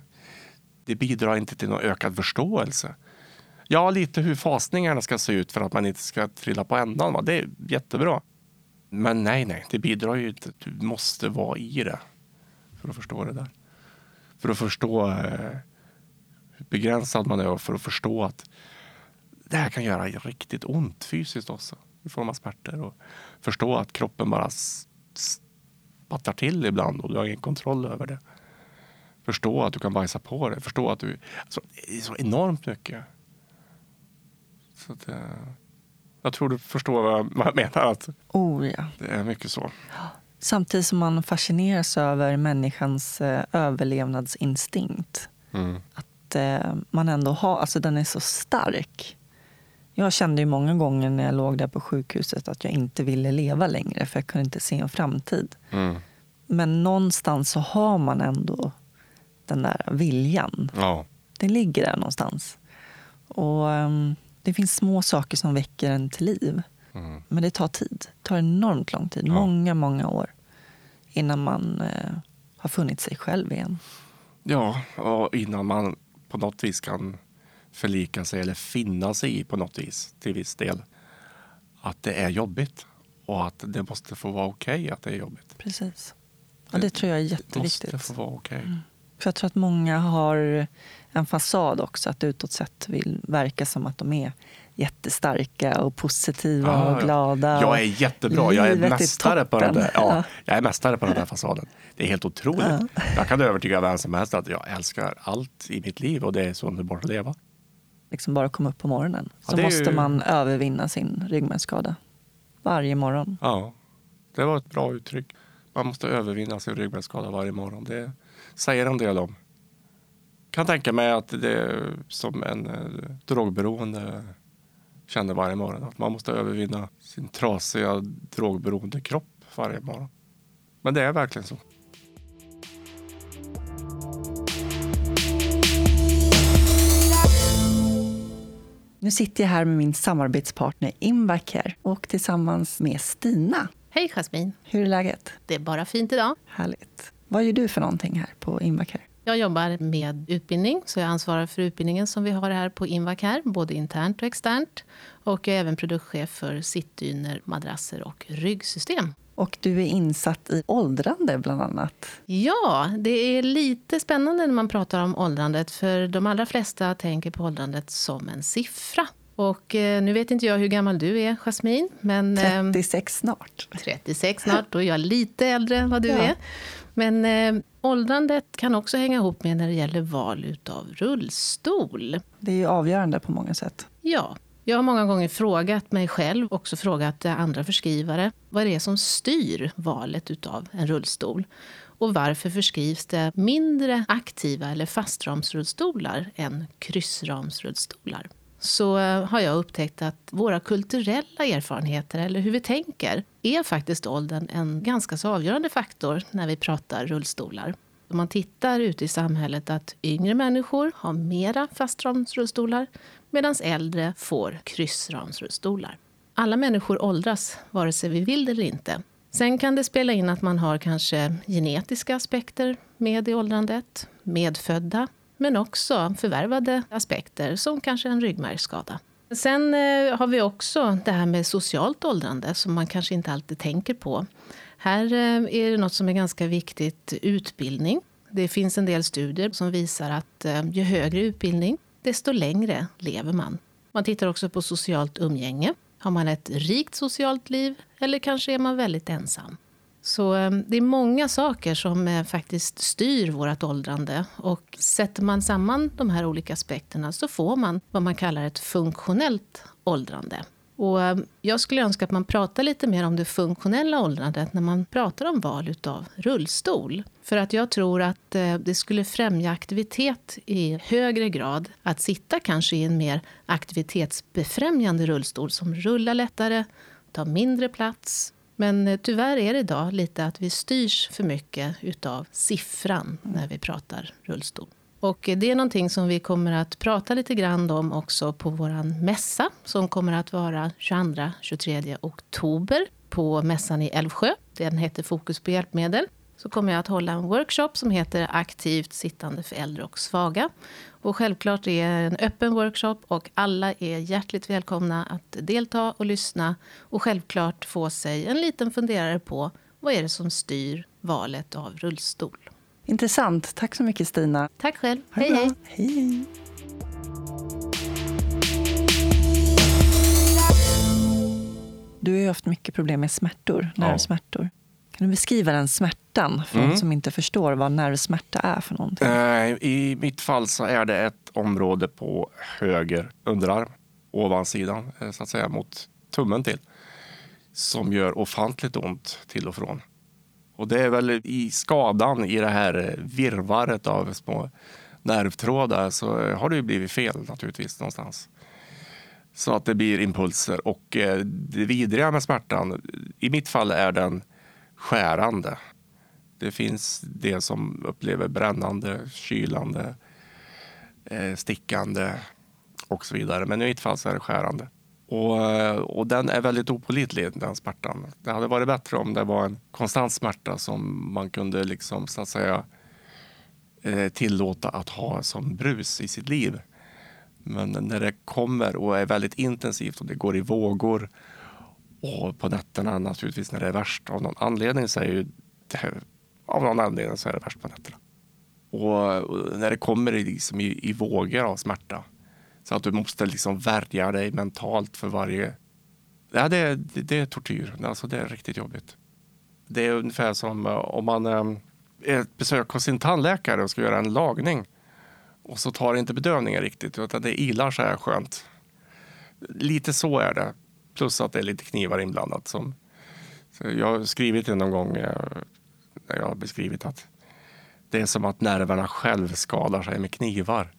det bidrar inte till någon ökad förståelse. Ja, lite hur fasningarna ska se ut för att man inte ska trilla på ändan. Va? Det är jättebra. Men nej, nej, det bidrar ju inte. Du måste vara i det för att förstå det där. För att förstå eh, begränsad man är och för att förstå att det här kan göra riktigt ont fysiskt också i form av smärtor. Och förstå att kroppen bara spattar till ibland och du har ingen kontroll över det. Förstå att du kan bajsa på det. Förstå att du... Alltså, det är så enormt mycket. Så att, eh, jag tror du förstår vad jag, vad jag menar. Att Oh, ja. det är mycket så. Samtidigt som man fascineras över människans eh, överlevnadsinstinkt. Mm. Att eh, man ändå har, alltså den är så stark. Jag kände ju många gånger när jag låg där på sjukhuset att jag inte ville leva längre för jag kunde inte se en framtid. Mm. Men någonstans så har man ändå den där viljan. Ja. Den ligger där någonstans. Och ehm, det finns små saker som väcker en till liv. Mm. Men det tar tid. Det tar enormt lång tid. Ja. Många, många år. Innan man eh, har funnit sig själv igen. ja, och innan man på något vis kan förlika sig eller finna sig i på något vis till viss del att det är jobbigt och att det måste få vara okej att det är jobbigt. Precis. Ja, det tror jag är Det måste jätteviktigt. få vara okej. För jag tror att många har en fasad också. Att utåt sett vill verka som att de är jättestarka och positiva Ah, och glada. Jag är jättebra. Jag är mästare på den där. Ja, Ja. jag är mästare på den där fasaden. Det är helt otroligt. Jag kan övertyga vem som helst att jag älskar allt i mitt liv och det är så underbart att leva. liksom bara komma upp på morgonen. Ja, Så är måste ju- man övervinna sin ryggmärgsskada varje morgon. Ja, det var ett bra uttryck. Man måste övervinna sin ryggmärgsskada varje morgon. Det säger en del om. kan tänka mig att det är som en eh, drogberoende känner varje morgon. Att man måste övervinna sin trasiga drogberoende kropp varje morgon. Men det är verkligen så. Nu sitter jag här med min samarbetspartner Invacare och tillsammans med Stina. Hej Jasmin, Hur är läget? det är bara fint idag. Härligt. Vad gör du för någonting här på Invacare? Jag jobbar med utbildning, så jag ansvarar för utbildningen som vi har här på Invacare, både internt och externt. Och jag är även produktchef för sittdyner, madrasser och ryggsystem. Och du är insatt i åldrande bland annat. Ja, det är lite spännande när man pratar om åldrandet, för de allra flesta tänker på åldrandet som en siffra. Och eh, nu vet inte jag hur gammal du är, Jasmin, men... ehm, 36 snart. 36 snart, då är jag lite äldre än vad du Ja. är. Men eh, åldrandet kan också hänga ihop med när det gäller val utav rullstol. Det är ju avgörande på många sätt. Ja, jag har många gånger frågat mig själv, också frågat andra förskrivare, vad det är som styr valet utav en rullstol. Och varför förskrivs det mindre aktiva eller fastramsrullstolar än kryssramsrullstolar? Så eh, har jag upptäckt att våra kulturella erfarenheter, eller hur vi tänker, är faktiskt åldern en ganska så avgörande faktor när vi pratar rullstolar. Om man tittar ute i samhället att yngre människor har mera fastramsrullstolar medan äldre får kryssramsrullstolar. Alla människor åldras, vare sig vi vill det eller inte. Sen kan det spela in att man har kanske genetiska aspekter med i åldrandet, medfödda, men också förvärvade aspekter som kanske en ryggmärgsskada. Sen eh, har vi också det här med socialt åldrande som man kanske inte alltid tänker på. Här eh, är det något som är ganska viktigt, utbildning. Det finns en del studier som visar att eh, ju högre utbildning, desto längre lever man. Man tittar också på socialt umgänge. Har man ett rikt socialt liv eller kanske är man väldigt ensam? Så ehm, det är många saker som eh, faktiskt styr vårt åldrande. Och sätter man samman de här olika aspekterna så får man vad man kallar ett funktionellt åldrande. Och ehm, jag skulle önska att man pratar lite mer om det funktionella åldrandet när man pratar om val av rullstol. För att jag tror att eh, det skulle främja aktivitet i högre grad att sitta kanske i en mer aktivitetsbefrämjande rullstol som rullar lättare, tar mindre plats. Men eh, tyvärr är det idag lite att vi styrs för mycket utav siffran när vi pratar rullstol. Och eh, det är någonting som vi kommer att prata lite grann om också på vår mässa som kommer att vara 22-23 oktober på mässan i Älvsjö. Den heter Fokus på hjälpmedel. Så kommer jag att hålla en workshop som heter Aktivt sittande för äldre och svaga. Och självklart är det en öppen workshop och alla är hjärtligt välkomna att delta och lyssna och självklart få sig en liten funderare på vad är det som styr valet av rullstol. Intressant. Tack så mycket Stina. Tack själv. Hej, hej. hej. Du har ju haft mycket problem med smärtor, Ja. Kan du beskriva den smärtan för Mm. de som inte förstår vad nervsmärta är för någonting? Eh, I mitt fall så är det ett område på höger underarm, ovansidan eh, så att säga mot tummen till, som gör ofantligt ont till och från. Och det är väl i skadan i det här eh, virvaret av små nervtrådar så har det ju blivit fel naturligtvis någonstans. Så att det blir impulser och det vidriga med smärtan, i mitt fall är den skärande. Det finns det som upplever brännande, kylande, eh, stickande och så vidare. Men i mitt fall så är det skärande. Och, eh, och den är väldigt opolitlig, den smärtan. Det hade varit bättre om det var en konstant smärta som man kunde liksom, så att säga, eh, tillåta att ha som brus i sitt liv. Men när det kommer och är väldigt intensivt och det går i vågor och på nätterna naturligtvis när det är värst av någon anledning så är ju det, av någon anledning så är det värst på nätterna. Och, och när det kommer i, liksom i, i vågor av smärta så att du måste liksom värja dig mentalt för varje... Ja, det, är- det, det är tortyr. Alltså, det är riktigt jobbigt. Det är ungefär som eh, om man ehm, är ett besök hos sin tandläkare och ska göra en lagning. Och så tar inte bedövningen riktigt, utan det ilar så här skönt. Lite så är det. Plus att det är lite knivar inblandat. Som, så jag har skrivit det någon gång, eh, när jag har beskrivit att det är som att nerverna själv skadar sig med knivar.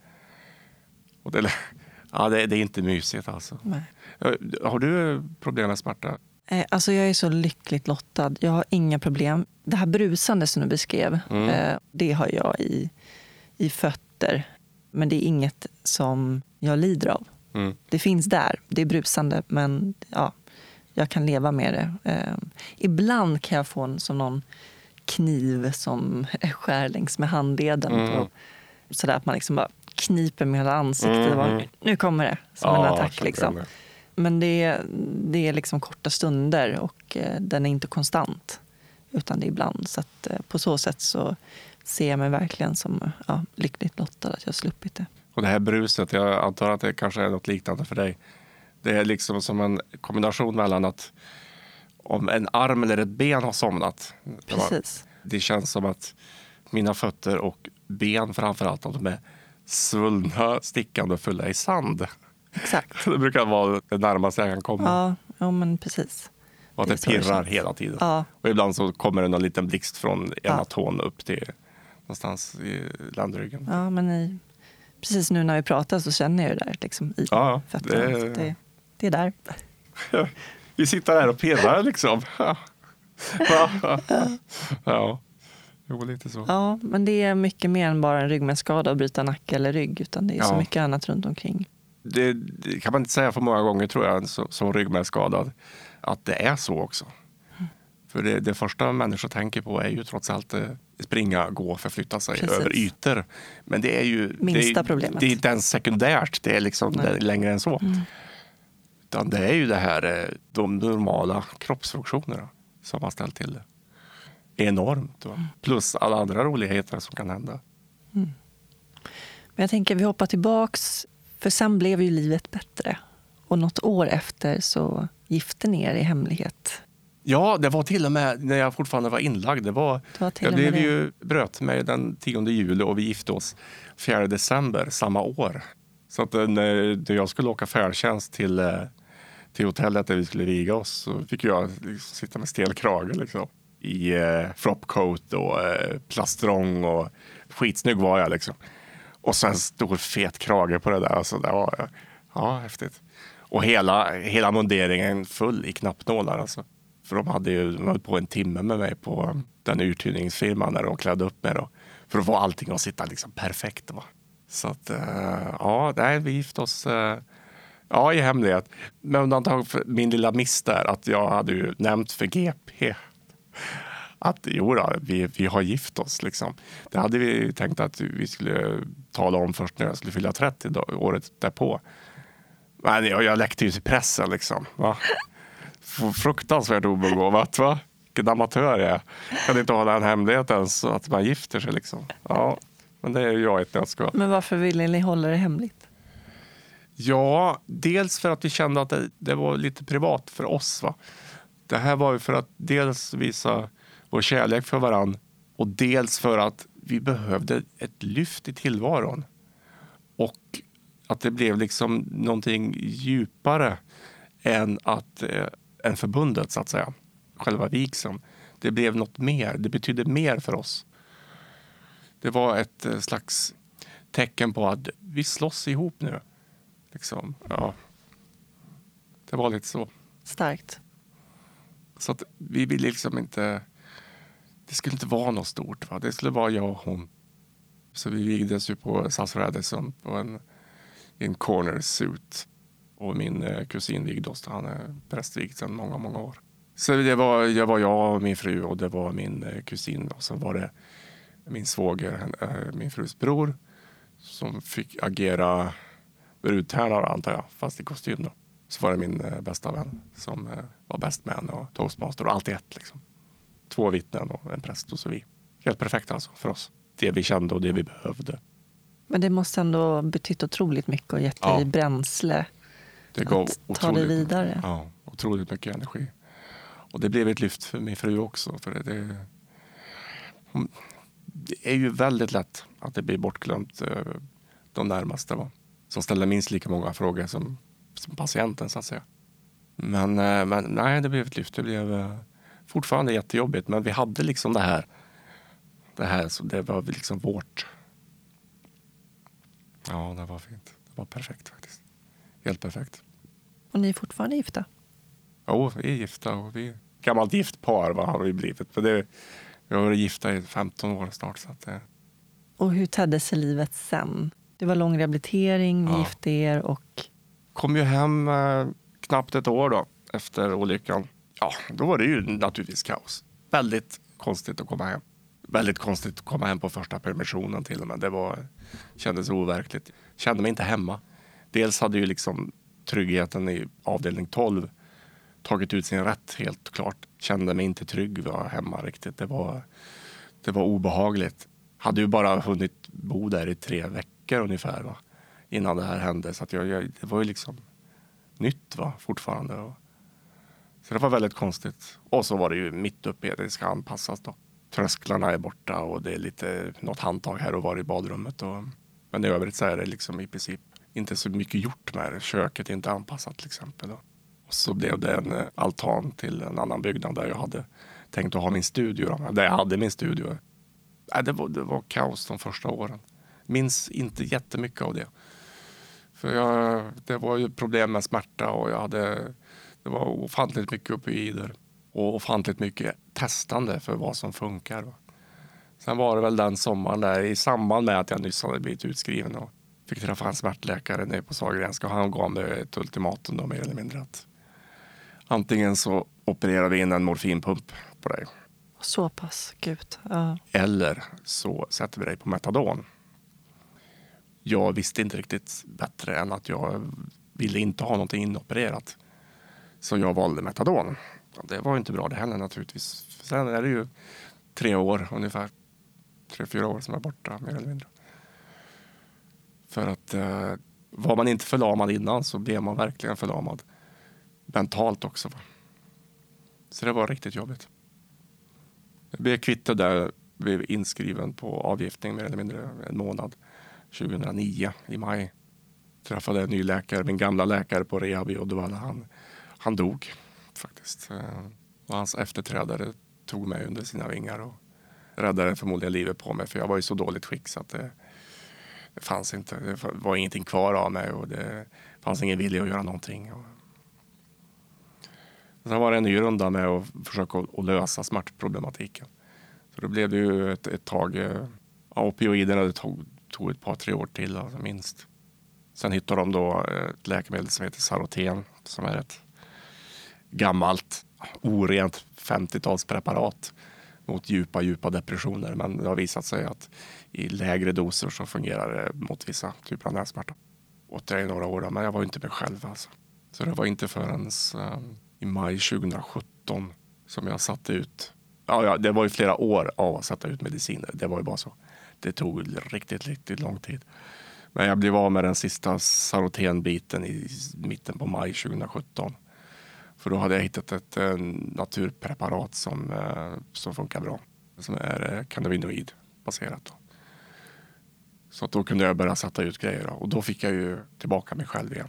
Och det, ja, det, det är inte mysigt alltså. Nej. Eh, Har du problem med smärta? Eh, Alltså jag är så lyckligt lottad. Jag har inga problem. Det här brusande som du beskrev, Mm. eh, det har jag i, i fötter. Men det är inget som jag lider av. Mm. Det finns där, det är brusande, men ja, jag kan leva med det. Eh, ibland kan jag få en som någon kniv som skär längs med handleden. Mm. På, sådär att man liksom bara kniper med hela ansiktet. Mm. Nu kommer det, som en attack. Liksom. Men det är, det är liksom korta stunder och eh, den är inte konstant. Utan det är ibland. Så att, eh, på så sätt så ser jag mig verkligen som ja, lyckligt lottad att jag har sluppit det. Och det här bruset, jag antar att det kanske är något liknande för dig. Det är liksom som en kombination mellan att om en arm eller ett ben har somnat. Precis. det känns som att mina fötter och ben framför allt, de är svullna, stickande och fulla i sand. Exakt. Det brukar vara det närmaste jag kan komma. Ja, ja men precis. och att det det pirrar hela tiden. Ja, Och ibland så kommer det någon liten blixt från ena Ja. tån upp till någonstans i ländryggen. ja men i, precis nu när vi pratar så känner jag det där liksom, i Ja, fötterna. Det- Så Det, det är där. Vi sitter här och pirrar liksom. ja, jo lite så. Ja, men det är mycket mer än bara en ryggmärgsskada och bryta nacke eller rygg. Utan det är så Ja. mycket annat runt omkring. Det, det kan man inte säga för många gånger tror jag som, som ryggmärgsskadad att det är så också. För det, det första människor tänker på är ju trots allt eh, springa, gå, förflytta sig Precis. över ytor. Men det är ju Minsta det är, problemet. Det är inte ens sekundärt, det är liksom Nej. längre än så. Mm. Utan det är ju det här, eh, de normala kroppsfunktionerna som har ställt till det. Enormt. Mm. Plus alla andra roligheter som kan hända. Men jag tänker vi hoppar tillbaks, för sen blev ju livet bättre. Och något år efter så gifte er i hemlighet. Ja, det var till och med när jag fortfarande var inlagd. Det var, Det var till jag blev ju, bröt mig den 10 juli och vi gifte oss 4 december samma år. Så att eh, när jag skulle åka färdtjänst till, eh, till hotellet där vi skulle viga oss så fick jag liksom sitta med stel krage liksom. I eh, froppcoat och eh, plastrång och skitsnygg var jag liksom. Och sen stor fet krage på det där. Alltså, det var ja, häftigt. Och hela, hela munderingen full i knappnålar. Alltså. För de hade ju de höll på en timme med mig på den uthyrningsfirman där de klädde upp mig. Då, för att få allting att sitta liksom perfekt. Va? Så att, eh, ja, nej, vi gifte oss eh, ja, i hemlighet. Med undantag för min lilla miss där, att jag hade ju nämnt för GP att jo då, vi, vi har gift oss. Liksom. Det hade vi tänkt att vi skulle tala om först när jag skulle fylla 30 då, året därpå. Men jag, jag läckte ju till pressen liksom. Va? Fruktansvärt obegåvat. Va? Vilken amatör jag är. Kan inte hålla en hemlighet ens så att man gifter sig. Liksom. Ja, men det är ju jag i ett nötskal. Men varför ville ni hålla det hemligt? Ja, dels för att vi kände att det, det var lite privat för oss. Va? Det här var ju för att dels visa vår kärlek för varann och dels för att vi behövde ett lyft i tillvaron. Och att det blev liksom någonting djupare än, att, eh, än förbundet, så att säga. Själva vigseln. Det blev något mer. Det betydde mer för oss. Det var ett eh, slags tecken på att vi slåss ihop nu. Liksom, ja. Det var lite så. Starkt. Så att vi ville liksom inte... Det skulle inte vara något stort. Va? Det skulle vara jag och hon. Så vi vigdes ju på SAS Radisson på en, i en corner suit. Och min eh, kusin vigde oss. Han är prästvigd sedan många, många år. Så det var, jag var jag och min fru och det var min eh, kusin. Och sen var det min svåger, eh, min frus bror, som fick agera brudtärnare antar jag, fast i kostym. Då. Så var det min bästa vän som var bäst man och toastmaster och allt i ett. Liksom. Två vittnen och en präst och så vi. Helt perfekt alltså för oss. Det vi kände och det vi behövde. Men det måste ändå betytt otroligt mycket och gett Ja. dig bränsle Det gav att ta dig vidare. Ja, otroligt mycket energi. Och det blev ett lyft för min fru också. För det, det, det är ju väldigt lätt att det blir bortglömt. eh, de närmaste. Va? Som ställde minst lika många frågor som, som patienten så att säga. Men, eh, men nej, det blev ett lyft. Det blev eh, fortfarande jättejobbigt, men vi hade liksom det här. Det här, så det var liksom vårt. Ja, det var fint. Det var perfekt faktiskt. Helt perfekt. Och ni är fortfarande gifta? Jo, vi är gifta och vi är gammalt gift par vad har vi blivit. För det, vi har varit gifta i 15 år snart. Så att det... Och hur tedde sig livet sen? Det var lång rehabilitering, ni Ja. gifte er och Kom ju hem eh, knappt ett år då efter olyckan. Ja, då var det ju naturligtvis kaos. Väldigt konstigt att komma hem. Väldigt konstigt att komma hem på första permissionen till och med. Det var, kändes overkligt. Kände mig inte hemma. Dels hade ju liksom tryggheten i avdelning 12 tagit ut sin rätt helt klart. Kände mig inte trygg var hemma riktigt. Det var, det var obehagligt. Hade ju bara hunnit bo där i tre veckor ungefär va? innan det här hände. Så att jag, jag, det var ju liksom nytt va? fortfarande. Och, så det var väldigt konstigt. Och så var det ju mitt uppe i det, det ska anpassas då. Trösklarna är borta och det är lite något handtag här och var i badrummet. Och, men i övrigt så är det liksom i princip inte så mycket gjort med det. Köket är inte anpassat till exempel. Och så blev det en eh, altan till en annan byggnad där jag hade tänkt att ha min studio. Då. Där jag hade min studio. Det, var, det var kaos de första åren. Minns inte jättemycket av det. För jag, det var ju problem med smärta och jag hade, det var ofantligt mycket opioider och ofantligt mycket testande för vad som funkar. Sen var det väl den sommaren där i samband med att jag nyss hade blivit utskriven och fick träffa en smärtläkare nere på Sahlgrenska och han gav mig ett ultimatum då mer eller mindre att antingen så opererar vi in en morfinpump på dig så pass. Gud. Ja. eller så sätter vi dig på metadon. Jag visste inte riktigt bättre än att jag ville inte ha någonting inopererat. Så jag valde metadon. Det var inte bra det heller naturligtvis. Sen är det ju tre år ungefär. Tre, fyra år som är borta mer eller mindre. För att eh, var man inte förlamad innan så blev man verkligen förlamad. Mentalt också. Va? Så det var riktigt jobbigt. Jag blev kvitto där, blev inskriven på avgiftning mer eller mindre en månad. 2009 i maj. Träffade en ny läkare, min gamla läkare på rehab i Uddevalla. Han, han dog faktiskt. Eh, och hans efterträdare tog mig under sina vingar och räddade förmodligen livet på mig. För jag var i så dåligt skick så att det, det fanns inte. Det var ingenting kvar av mig och det fanns ingen vilja att göra någonting. Och Sen var det en ny runda med att försöka att- lösa smärtproblematiken. Så då blev det ju ett, ett tag, eh, ja, opioiderna det tog, tog ett par, tre år till alltså minst. Sen hittade de då eh, ett läkemedel som heter Saroten som är ett gammalt, orent 50-talspreparat mot djupa, djupa depressioner. Men det har visat sig att i lägre doser så fungerar det mot vissa typer av nässmärta. Åt det i några år, men jag var inte mig själv alltså. Så det var inte förrän ehm, i maj 2017 som jag satte ut. Ja, ja, det var ju flera år av att sätta ut mediciner. Det var ju bara så. Det tog riktigt, riktigt lång tid. Men jag blev av med den sista Sarotenbiten i mitten på maj 2017. För då hade jag hittat ett eh, naturpreparat som, eh, som funkar bra. Som är eh, cannabinoid baserat. Då. Så att då kunde jag börja sätta ut grejer. Och då fick jag ju tillbaka mig själv igen.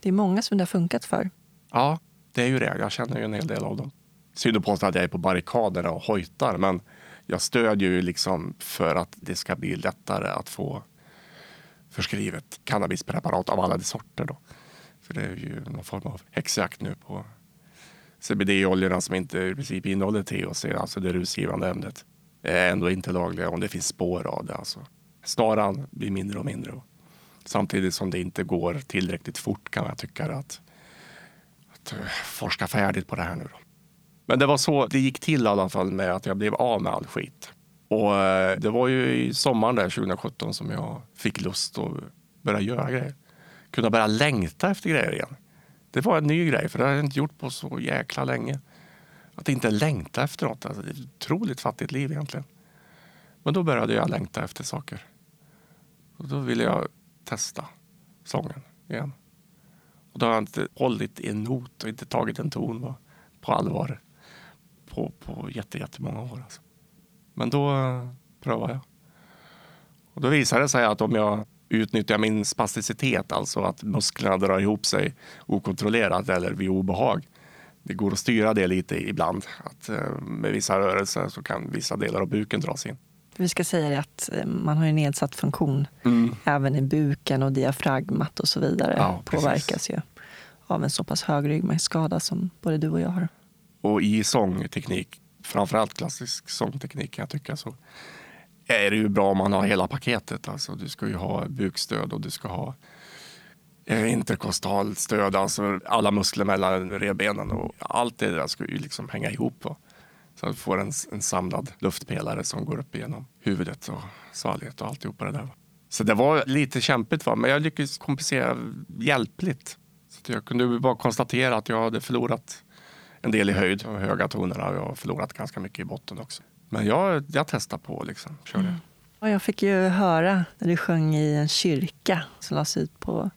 Det är många som det har funkat för. Ja, det är ju det. Jag känner ju en hel del av dem. Synd att påstå att jag är på barrikaderna och hojtar, men jag stödjer ju liksom för att det ska bli lättare att få förskrivet cannabispreparat av alla de sorter. Då. För det är ju någon form av häxjakt nu på CBD-oljorna som inte i princip innehåller THC, alltså det rusgivande ämnet. är ändå inte lagliga om det finns spår av det. Alltså. Snaran blir mindre och mindre. Samtidigt som det inte går tillräckligt fort kan jag tycka att, att eh, forska färdigt på det här nu. Då. Men det var så det gick till i alla fall med att jag blev av med all skit. Och eh, det var ju i sommaren där 2017 som jag fick lust att börja göra grejer. Kunna börja längta efter grejer igen. Det var en ny grej, för det har jag inte gjort på så jäkla länge. Att inte längta efter något. Alltså, det är ett otroligt fattigt liv egentligen. Men då började jag längta efter saker. Och då ville jag testa sången igen. Och då har jag inte hållit i en not och inte tagit en ton va, på allvar på, på jätte, jättemånga år. Alltså. Men då eh, prövade jag. Och då visade det sig att om jag utnyttjar min spasticitet, alltså att musklerna drar ihop sig okontrollerat eller vid obehag. Det går att styra det lite ibland. Att eh, med vissa rörelser så kan vissa delar av buken dras in. Vi ska säga det att eh, man har ju nedsatt funktion Mm. även i buken och diafragmat och så vidare Ja, påverkas ju av en så pass hög ryggmärgsskada som både du och jag har. Och i sångteknik, framförallt klassisk sångteknik kan jag tycka, så är det ju bra om man har hela paketet. Alltså, du ska ju ha bukstöd och du ska ha eh, interkostalstöd, alltså alla muskler mellan revbenen och allt det där ska ju liksom hänga ihop. Va? Så att du får en, en samlad luftpelare som går upp igenom huvudet och svalget och alltihopa det där. Så det var lite kämpigt, va? men jag lyckades kompensera hjälpligt. Så att jag kunde bara konstatera att jag hade förlorat en del i höjd och höga tonerna. Jag har förlorat ganska mycket i botten också. Men jag, jag testade på liksom. Körde. Och mm. jag fick ju höra när du sjöng i en kyrka som lades ut på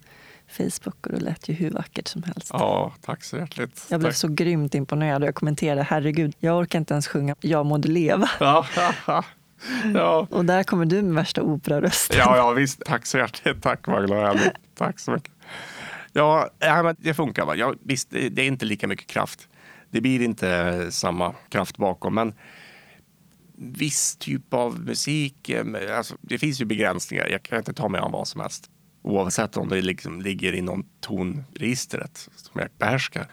Facebook och det lät ju hur vackert som helst. Ja, tack så hjärtligt. Jag blev Tack. så grymt imponerad och jag kommenterade herregud, jag orkar inte ens sjunga Jag mådde leva. Ja, ja. Och där kommer du med värsta operarösten. ja, ja, visst. Tack så hjärtligt. Tack blir. Tack så mycket. Ja, det funkar. Va? Ja, visst, det, är inte lika mycket kraft. Det blir inte samma kraft bakom, men viss typ av musik, alltså, det finns ju begränsningar. Jag kan inte ta mig an vad som helst. Oavsett om det liksom ligger inom tonregistret som jag behärskar.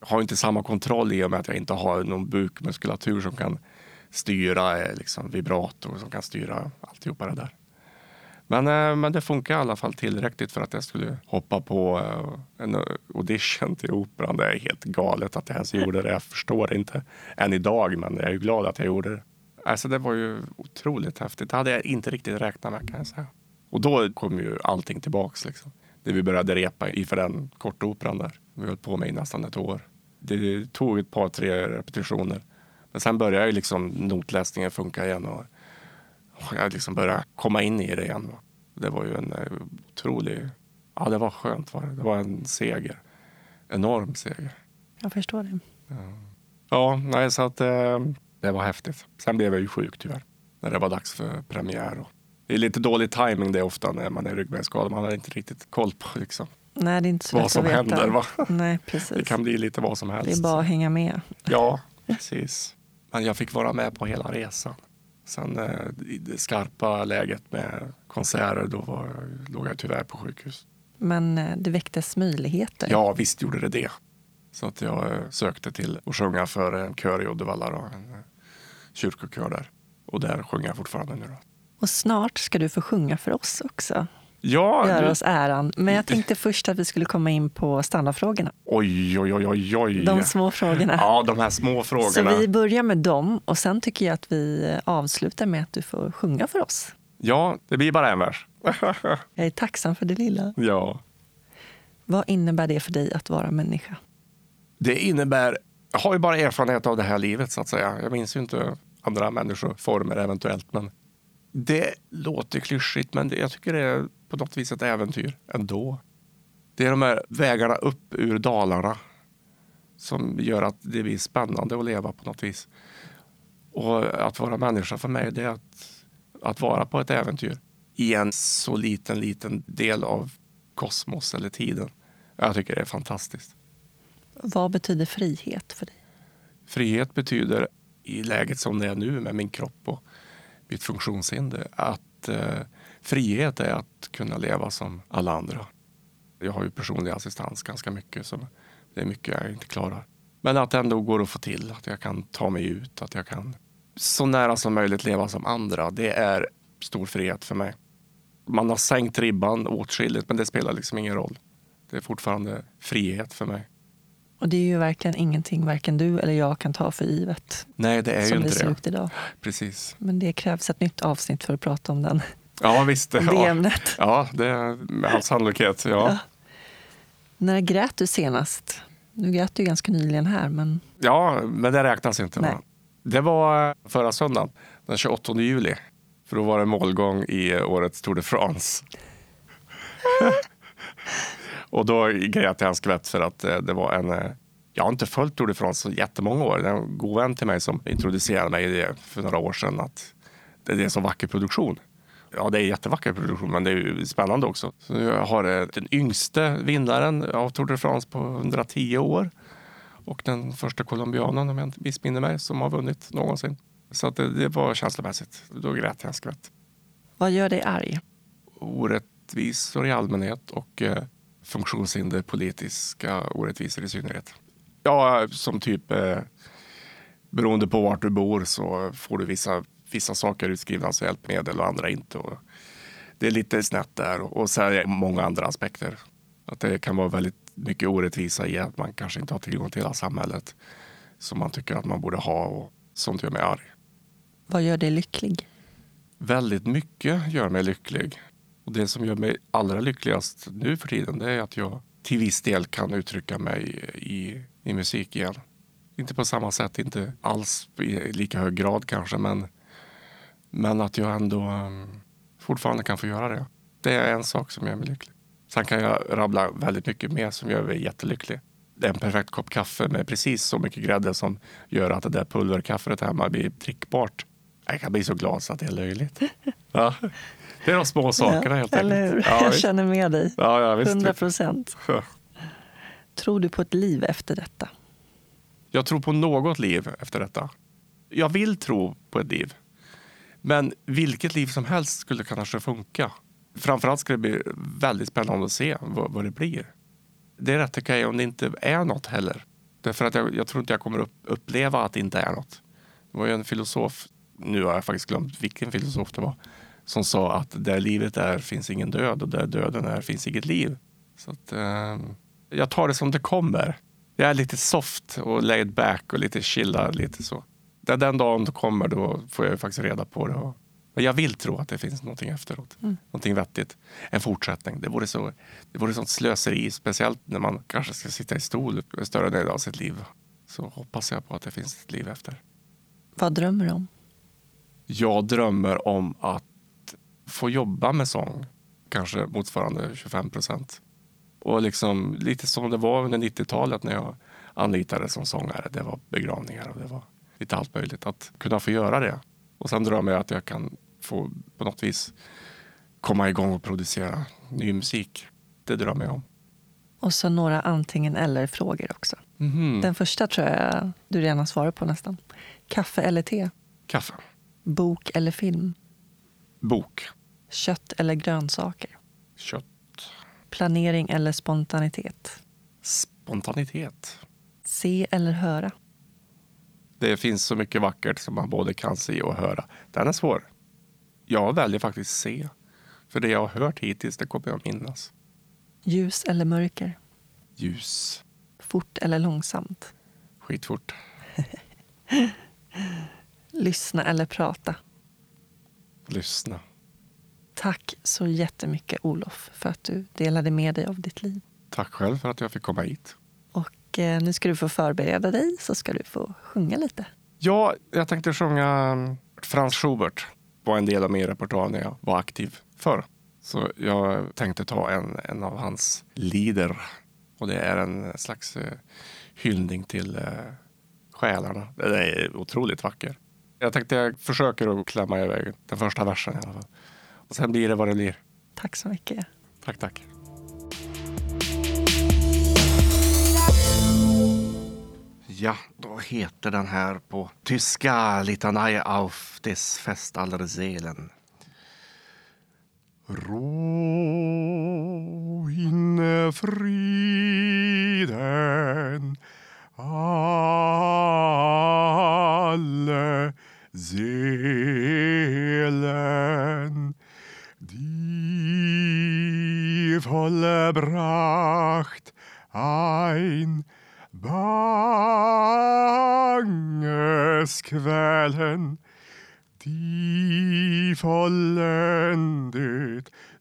Jag har inte samma kontroll i och med att jag inte har någon bukmuskulatur som kan styra eh, liksom, vibrato, som kan styra alltihopa det där. Men, eh, men det funkar i alla fall tillräckligt för att jag skulle hoppa på eh, en audition till Operan. Det är helt galet att jag ens gjorde det. Jag förstår det inte än idag, men jag är ju glad att jag gjorde det. Alltså det var ju otroligt häftigt. Det hade jag inte riktigt räknat med kan jag säga. Och då kom ju allting tillbaks. Liksom. Det vi började repa inför den korta operan där. Vi höll på med i nästan ett år. Det tog ett par, tre repetitioner. Men sen började ju liksom notläsningen funka igen och och jag liksom började komma in i det igen. Det var ju en eh, otrolig... Ja, det var skönt. Var det. det var en seger. Enorm seger. Jag förstår det. Ja, nej, så att eh, det var häftigt. Sen blev jag ju sjuk tyvärr. När det var dags för premiär. Och det är lite dålig timing det ofta när man är ryggmärgsskadad. Man har inte riktigt koll på liksom, Nej, det är inte så vad som att veta. händer. Va? Nej, Det precis. kan bli lite vad som helst. Det är bara att hänga med. Ja, precis. Men jag fick vara med på hela resan. Sen eh, i det skarpa läget med konserter, då var låg jag tyvärr på sjukhus. Men eh, det väcktes möjligheter. Ja, visst gjorde det det. Så att jag eh, sökte till att sjunga för en kör i Uddevalla, då, en kyrkokör där. Och där sjunger jag fortfarande nu. Då. Och snart ska du få sjunga för oss också. Ja, Göra du, oss äran. Men jag tänkte först att vi skulle komma in på standardfrågorna. oj, oj, oj, oj, oj. De små frågorna. Ja, de här små Så frågorna. vi börjar med dem och sen tycker jag att vi avslutar med att du får sjunga för oss. Ja, det blir bara en vers. Jag är tacksam för det lilla. ja. Vad innebär det för dig att vara människa? Det innebär, jag har ju bara erfarenhet av det här livet så att säga. Jag minns ju inte andra människoformer eventuellt. Men det låter klyschigt men jag tycker det är på något vis ett äventyr ändå. Det är de här vägarna upp ur dalarna som gör att det blir spännande att leva på något vis. Och att vara människa för mig det är att, att vara på ett äventyr i en så liten, liten del av kosmos eller tiden. Jag tycker det är fantastiskt. Vad betyder frihet för dig? Frihet betyder i läget som det är nu med min kropp och vid ett funktionshinder att eh, frihet är att kunna leva som alla andra. Jag har ju personlig assistans ganska mycket så det är mycket jag inte klarar. Men att det ändå går att få till, att jag kan ta mig ut, att jag kan så nära som möjligt leva som andra. Det är stor frihet för mig. Man har sänkt ribban åtskilligt men det spelar liksom ingen roll. Det är fortfarande frihet för mig. Och det är ju verkligen ingenting varken du eller jag kan ta för givet Nej, det är ju inte det. idag. Precis. Men det krävs ett nytt avsnitt för att prata om, den, Ja, visst. om det Ja, ämnet. ja det är med all sannolikhet. Ja. Ja. När grät du senast? Nu grät du ganska nyligen här, men ja, men det räknas inte. Nej. Det var förra söndagen, den 28 juli. För då var det målgång i årets Tour de France. och då grät jag en skvätt för att eh, det var en... eh, Jag har inte följt Tour de France så jättemånga år. Det är en god vän till mig som introducerade mig i det för några år sedan. Att det är en så vacker produktion. Ja, det är jättevacker produktion, men det är spännande också. Så jag har eh, den yngste vinnaren av Tour de France på 110 år och den första colombianen, om jag inte missminner mig, som har vunnit någonsin. Så det, det var känslomässigt. Då grät jag en skvätt. Vad gör dig arg? Orättvisor i allmänhet och eh, funktionshinder, politiska orättvisor i synnerhet. Ja, som typ eh, beroende på vart du bor så får du vissa, vissa saker utskrivna som hjälpmedel och andra inte. Och det är lite snett där och, så är det många andra aspekter. Att det kan vara väldigt mycket orättvisa i att man kanske inte har tillgång till hela samhället som man tycker att man borde ha och sånt gör mig arg. Vad gör dig lycklig? Väldigt mycket gör mig lycklig. Och det som gör mig allra lyckligast nu för tiden det är att jag till viss del kan uttrycka mig i, i musik igen. Inte på samma sätt, inte alls i lika hög grad kanske, men, men att jag ändå um, fortfarande kan få göra det. Det är en sak som gör mig lycklig. Sen kan jag rabbla väldigt mycket mer som gör mig jättelycklig. Det är en perfekt kopp kaffe med precis så mycket grädde som gör att det där pulverkaffet hemma blir drickbart. Jag kan bli så glad så att det är löjligt. Ja. Det är de små sakerna helt Eller hur? enkelt. Ja, jag känner med dig. Ja, ja, visst. 100 procent. Ja. Tror du på ett liv efter detta? Jag tror på något liv efter detta. Jag vill tro på ett liv. Men vilket liv som helst skulle kanske funka. Framförallt ska det bli väldigt spännande att se vad, vad det blir. Det är rätt okej om det inte är något heller. Därför att jag, jag tror inte jag kommer upp, uppleva att det inte är något. Det var ju en filosof, nu har jag faktiskt glömt vilken filosof det var, som sa att där livet är finns ingen död och där döden är finns inget liv. Så att, eh, jag tar det som det kommer. Jag är lite soft och laid back och lite chillad. Lite så. Där den dagen det kommer då får jag ju faktiskt reda på det. Och, men jag vill tro att det finns någonting efteråt. Mm. Någonting vettigt. En fortsättning. Det vore, så, det vore sånt slöseri. Speciellt när man kanske ska sitta i stol större delen av sitt liv. Så hoppas jag på att det finns ett liv efter. Vad drömmer du om? Jag drömmer om att få jobba med sång. Kanske motsvarande 25 procent. Och liksom lite som det var under 90-talet när jag anlitades som sångare. Det var begravningar och det var lite allt möjligt. Att kunna få göra det. Och sen drömmer jag att jag kan få på något vis komma igång och producera ny musik. Det drömmer jag om. Och så några antingen eller-frågor också. Mhm. Den första tror jag du redan har svarat på nästan. Kaffe eller te? Kaffe. Bok eller film? Bok. Kött eller grönsaker? Kött. Planering eller spontanitet? Spontanitet. Se eller höra? Det finns så mycket vackert som man både kan se och höra. Den är svår. Jag väljer faktiskt se. För det jag har hört hittills, det kommer jag minnas. Ljus eller mörker? Ljus. Fort eller långsamt? Skitfort. Lyssna eller prata? Lyssna. Tack så jättemycket Olof för att du delade med dig av ditt liv. Tack själv för att jag fick komma hit. Och eh, nu ska du få förbereda dig så ska du få sjunga lite. Ja, jag tänkte sjunga mm, Franz Schubert. var en del av min repertoar när jag var aktiv förr. Så jag tänkte ta en, en av hans lieder. Och det är en slags eh, hyllning till eh, själarna. Den är otroligt vacker. Jag tänkte jag försöker att klämma iväg den första versen i alla fall. Och sen blir det vad det blir. Tack så mycket. Tack, tack. Ja, då heter den här på tyska Litanei auf des Fest aller Seelen. Ruine Frieden alle Seelen, vollbracht ein banges Quellen, die vollendet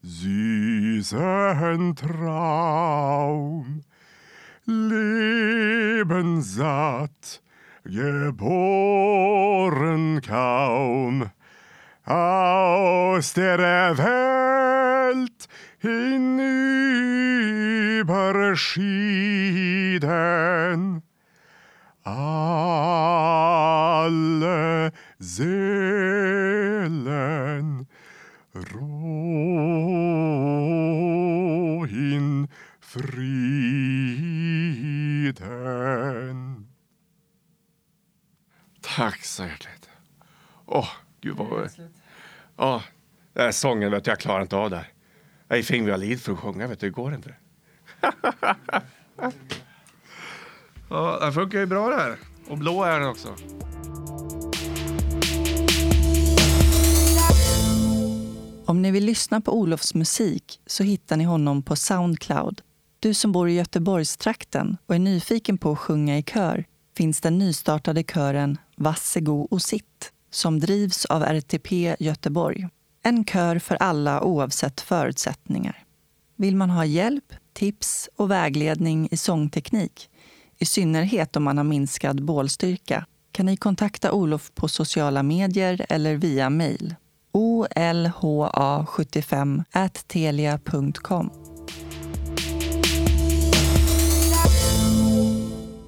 süßen Traum, lebenssatt, geboren kaum, aus der Welt hinüberschieden alle Seelen ruh in Frieden. Tack så hjärtligt. Åh, oh, gud vad... Ja, oh, sången vet jag, klarar inte av det. Jag är för invalid för att sjunga, vet du, det går inte. ja, det funkar ju bra det här. Och blå är den också. Om ni vill lyssna på Olofs musik så hittar ni honom på Soundcloud. Du som bor i Göteborgstrakten och är nyfiken på att sjunga i kör finns den nystartade kören Vassego och sitt som drivs av RTP Göteborg. En kör för alla oavsett förutsättningar. Vill man ha hjälp, tips och vägledning i sångteknik, i synnerhet om man har minskad bålstyrka, kan ni kontakta Olof på sociala medier eller via mejl olha75 telia.com.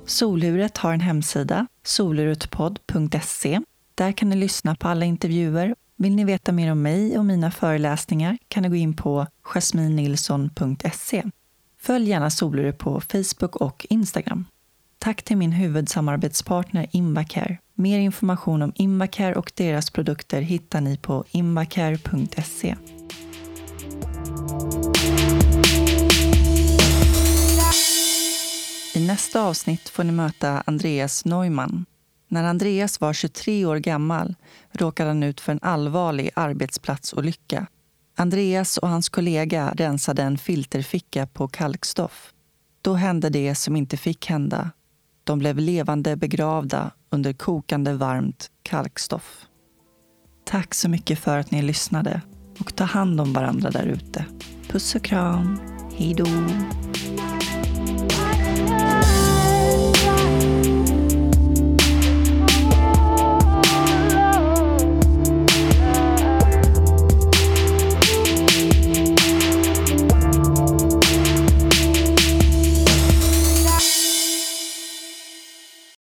Soluret har en hemsida, solurutpodd.se. Där kan ni lyssna på alla intervjuer. Vill ni veta mer om mig och mina föreläsningar kan ni gå in på jasminnilsson.se. Följ gärna Solure på Facebook och Instagram. Tack till min huvudsamarbetspartner Invacare. Mer information om Invacare och deras produkter hittar ni på invacare.se. I nästa avsnitt får ni möta Andreas Neumann. När Andreas var 23 år gammal råkade han ut för en allvarlig arbetsplatsolycka. Andreas och hans kollega rensade en filterficka på kalkstoff. Då hände det som inte fick hända. De blev levande begravda under kokande varmt kalkstoff. Tack så mycket för att ni lyssnade och ta hand om varandra där ute. Puss och kram. Hej då.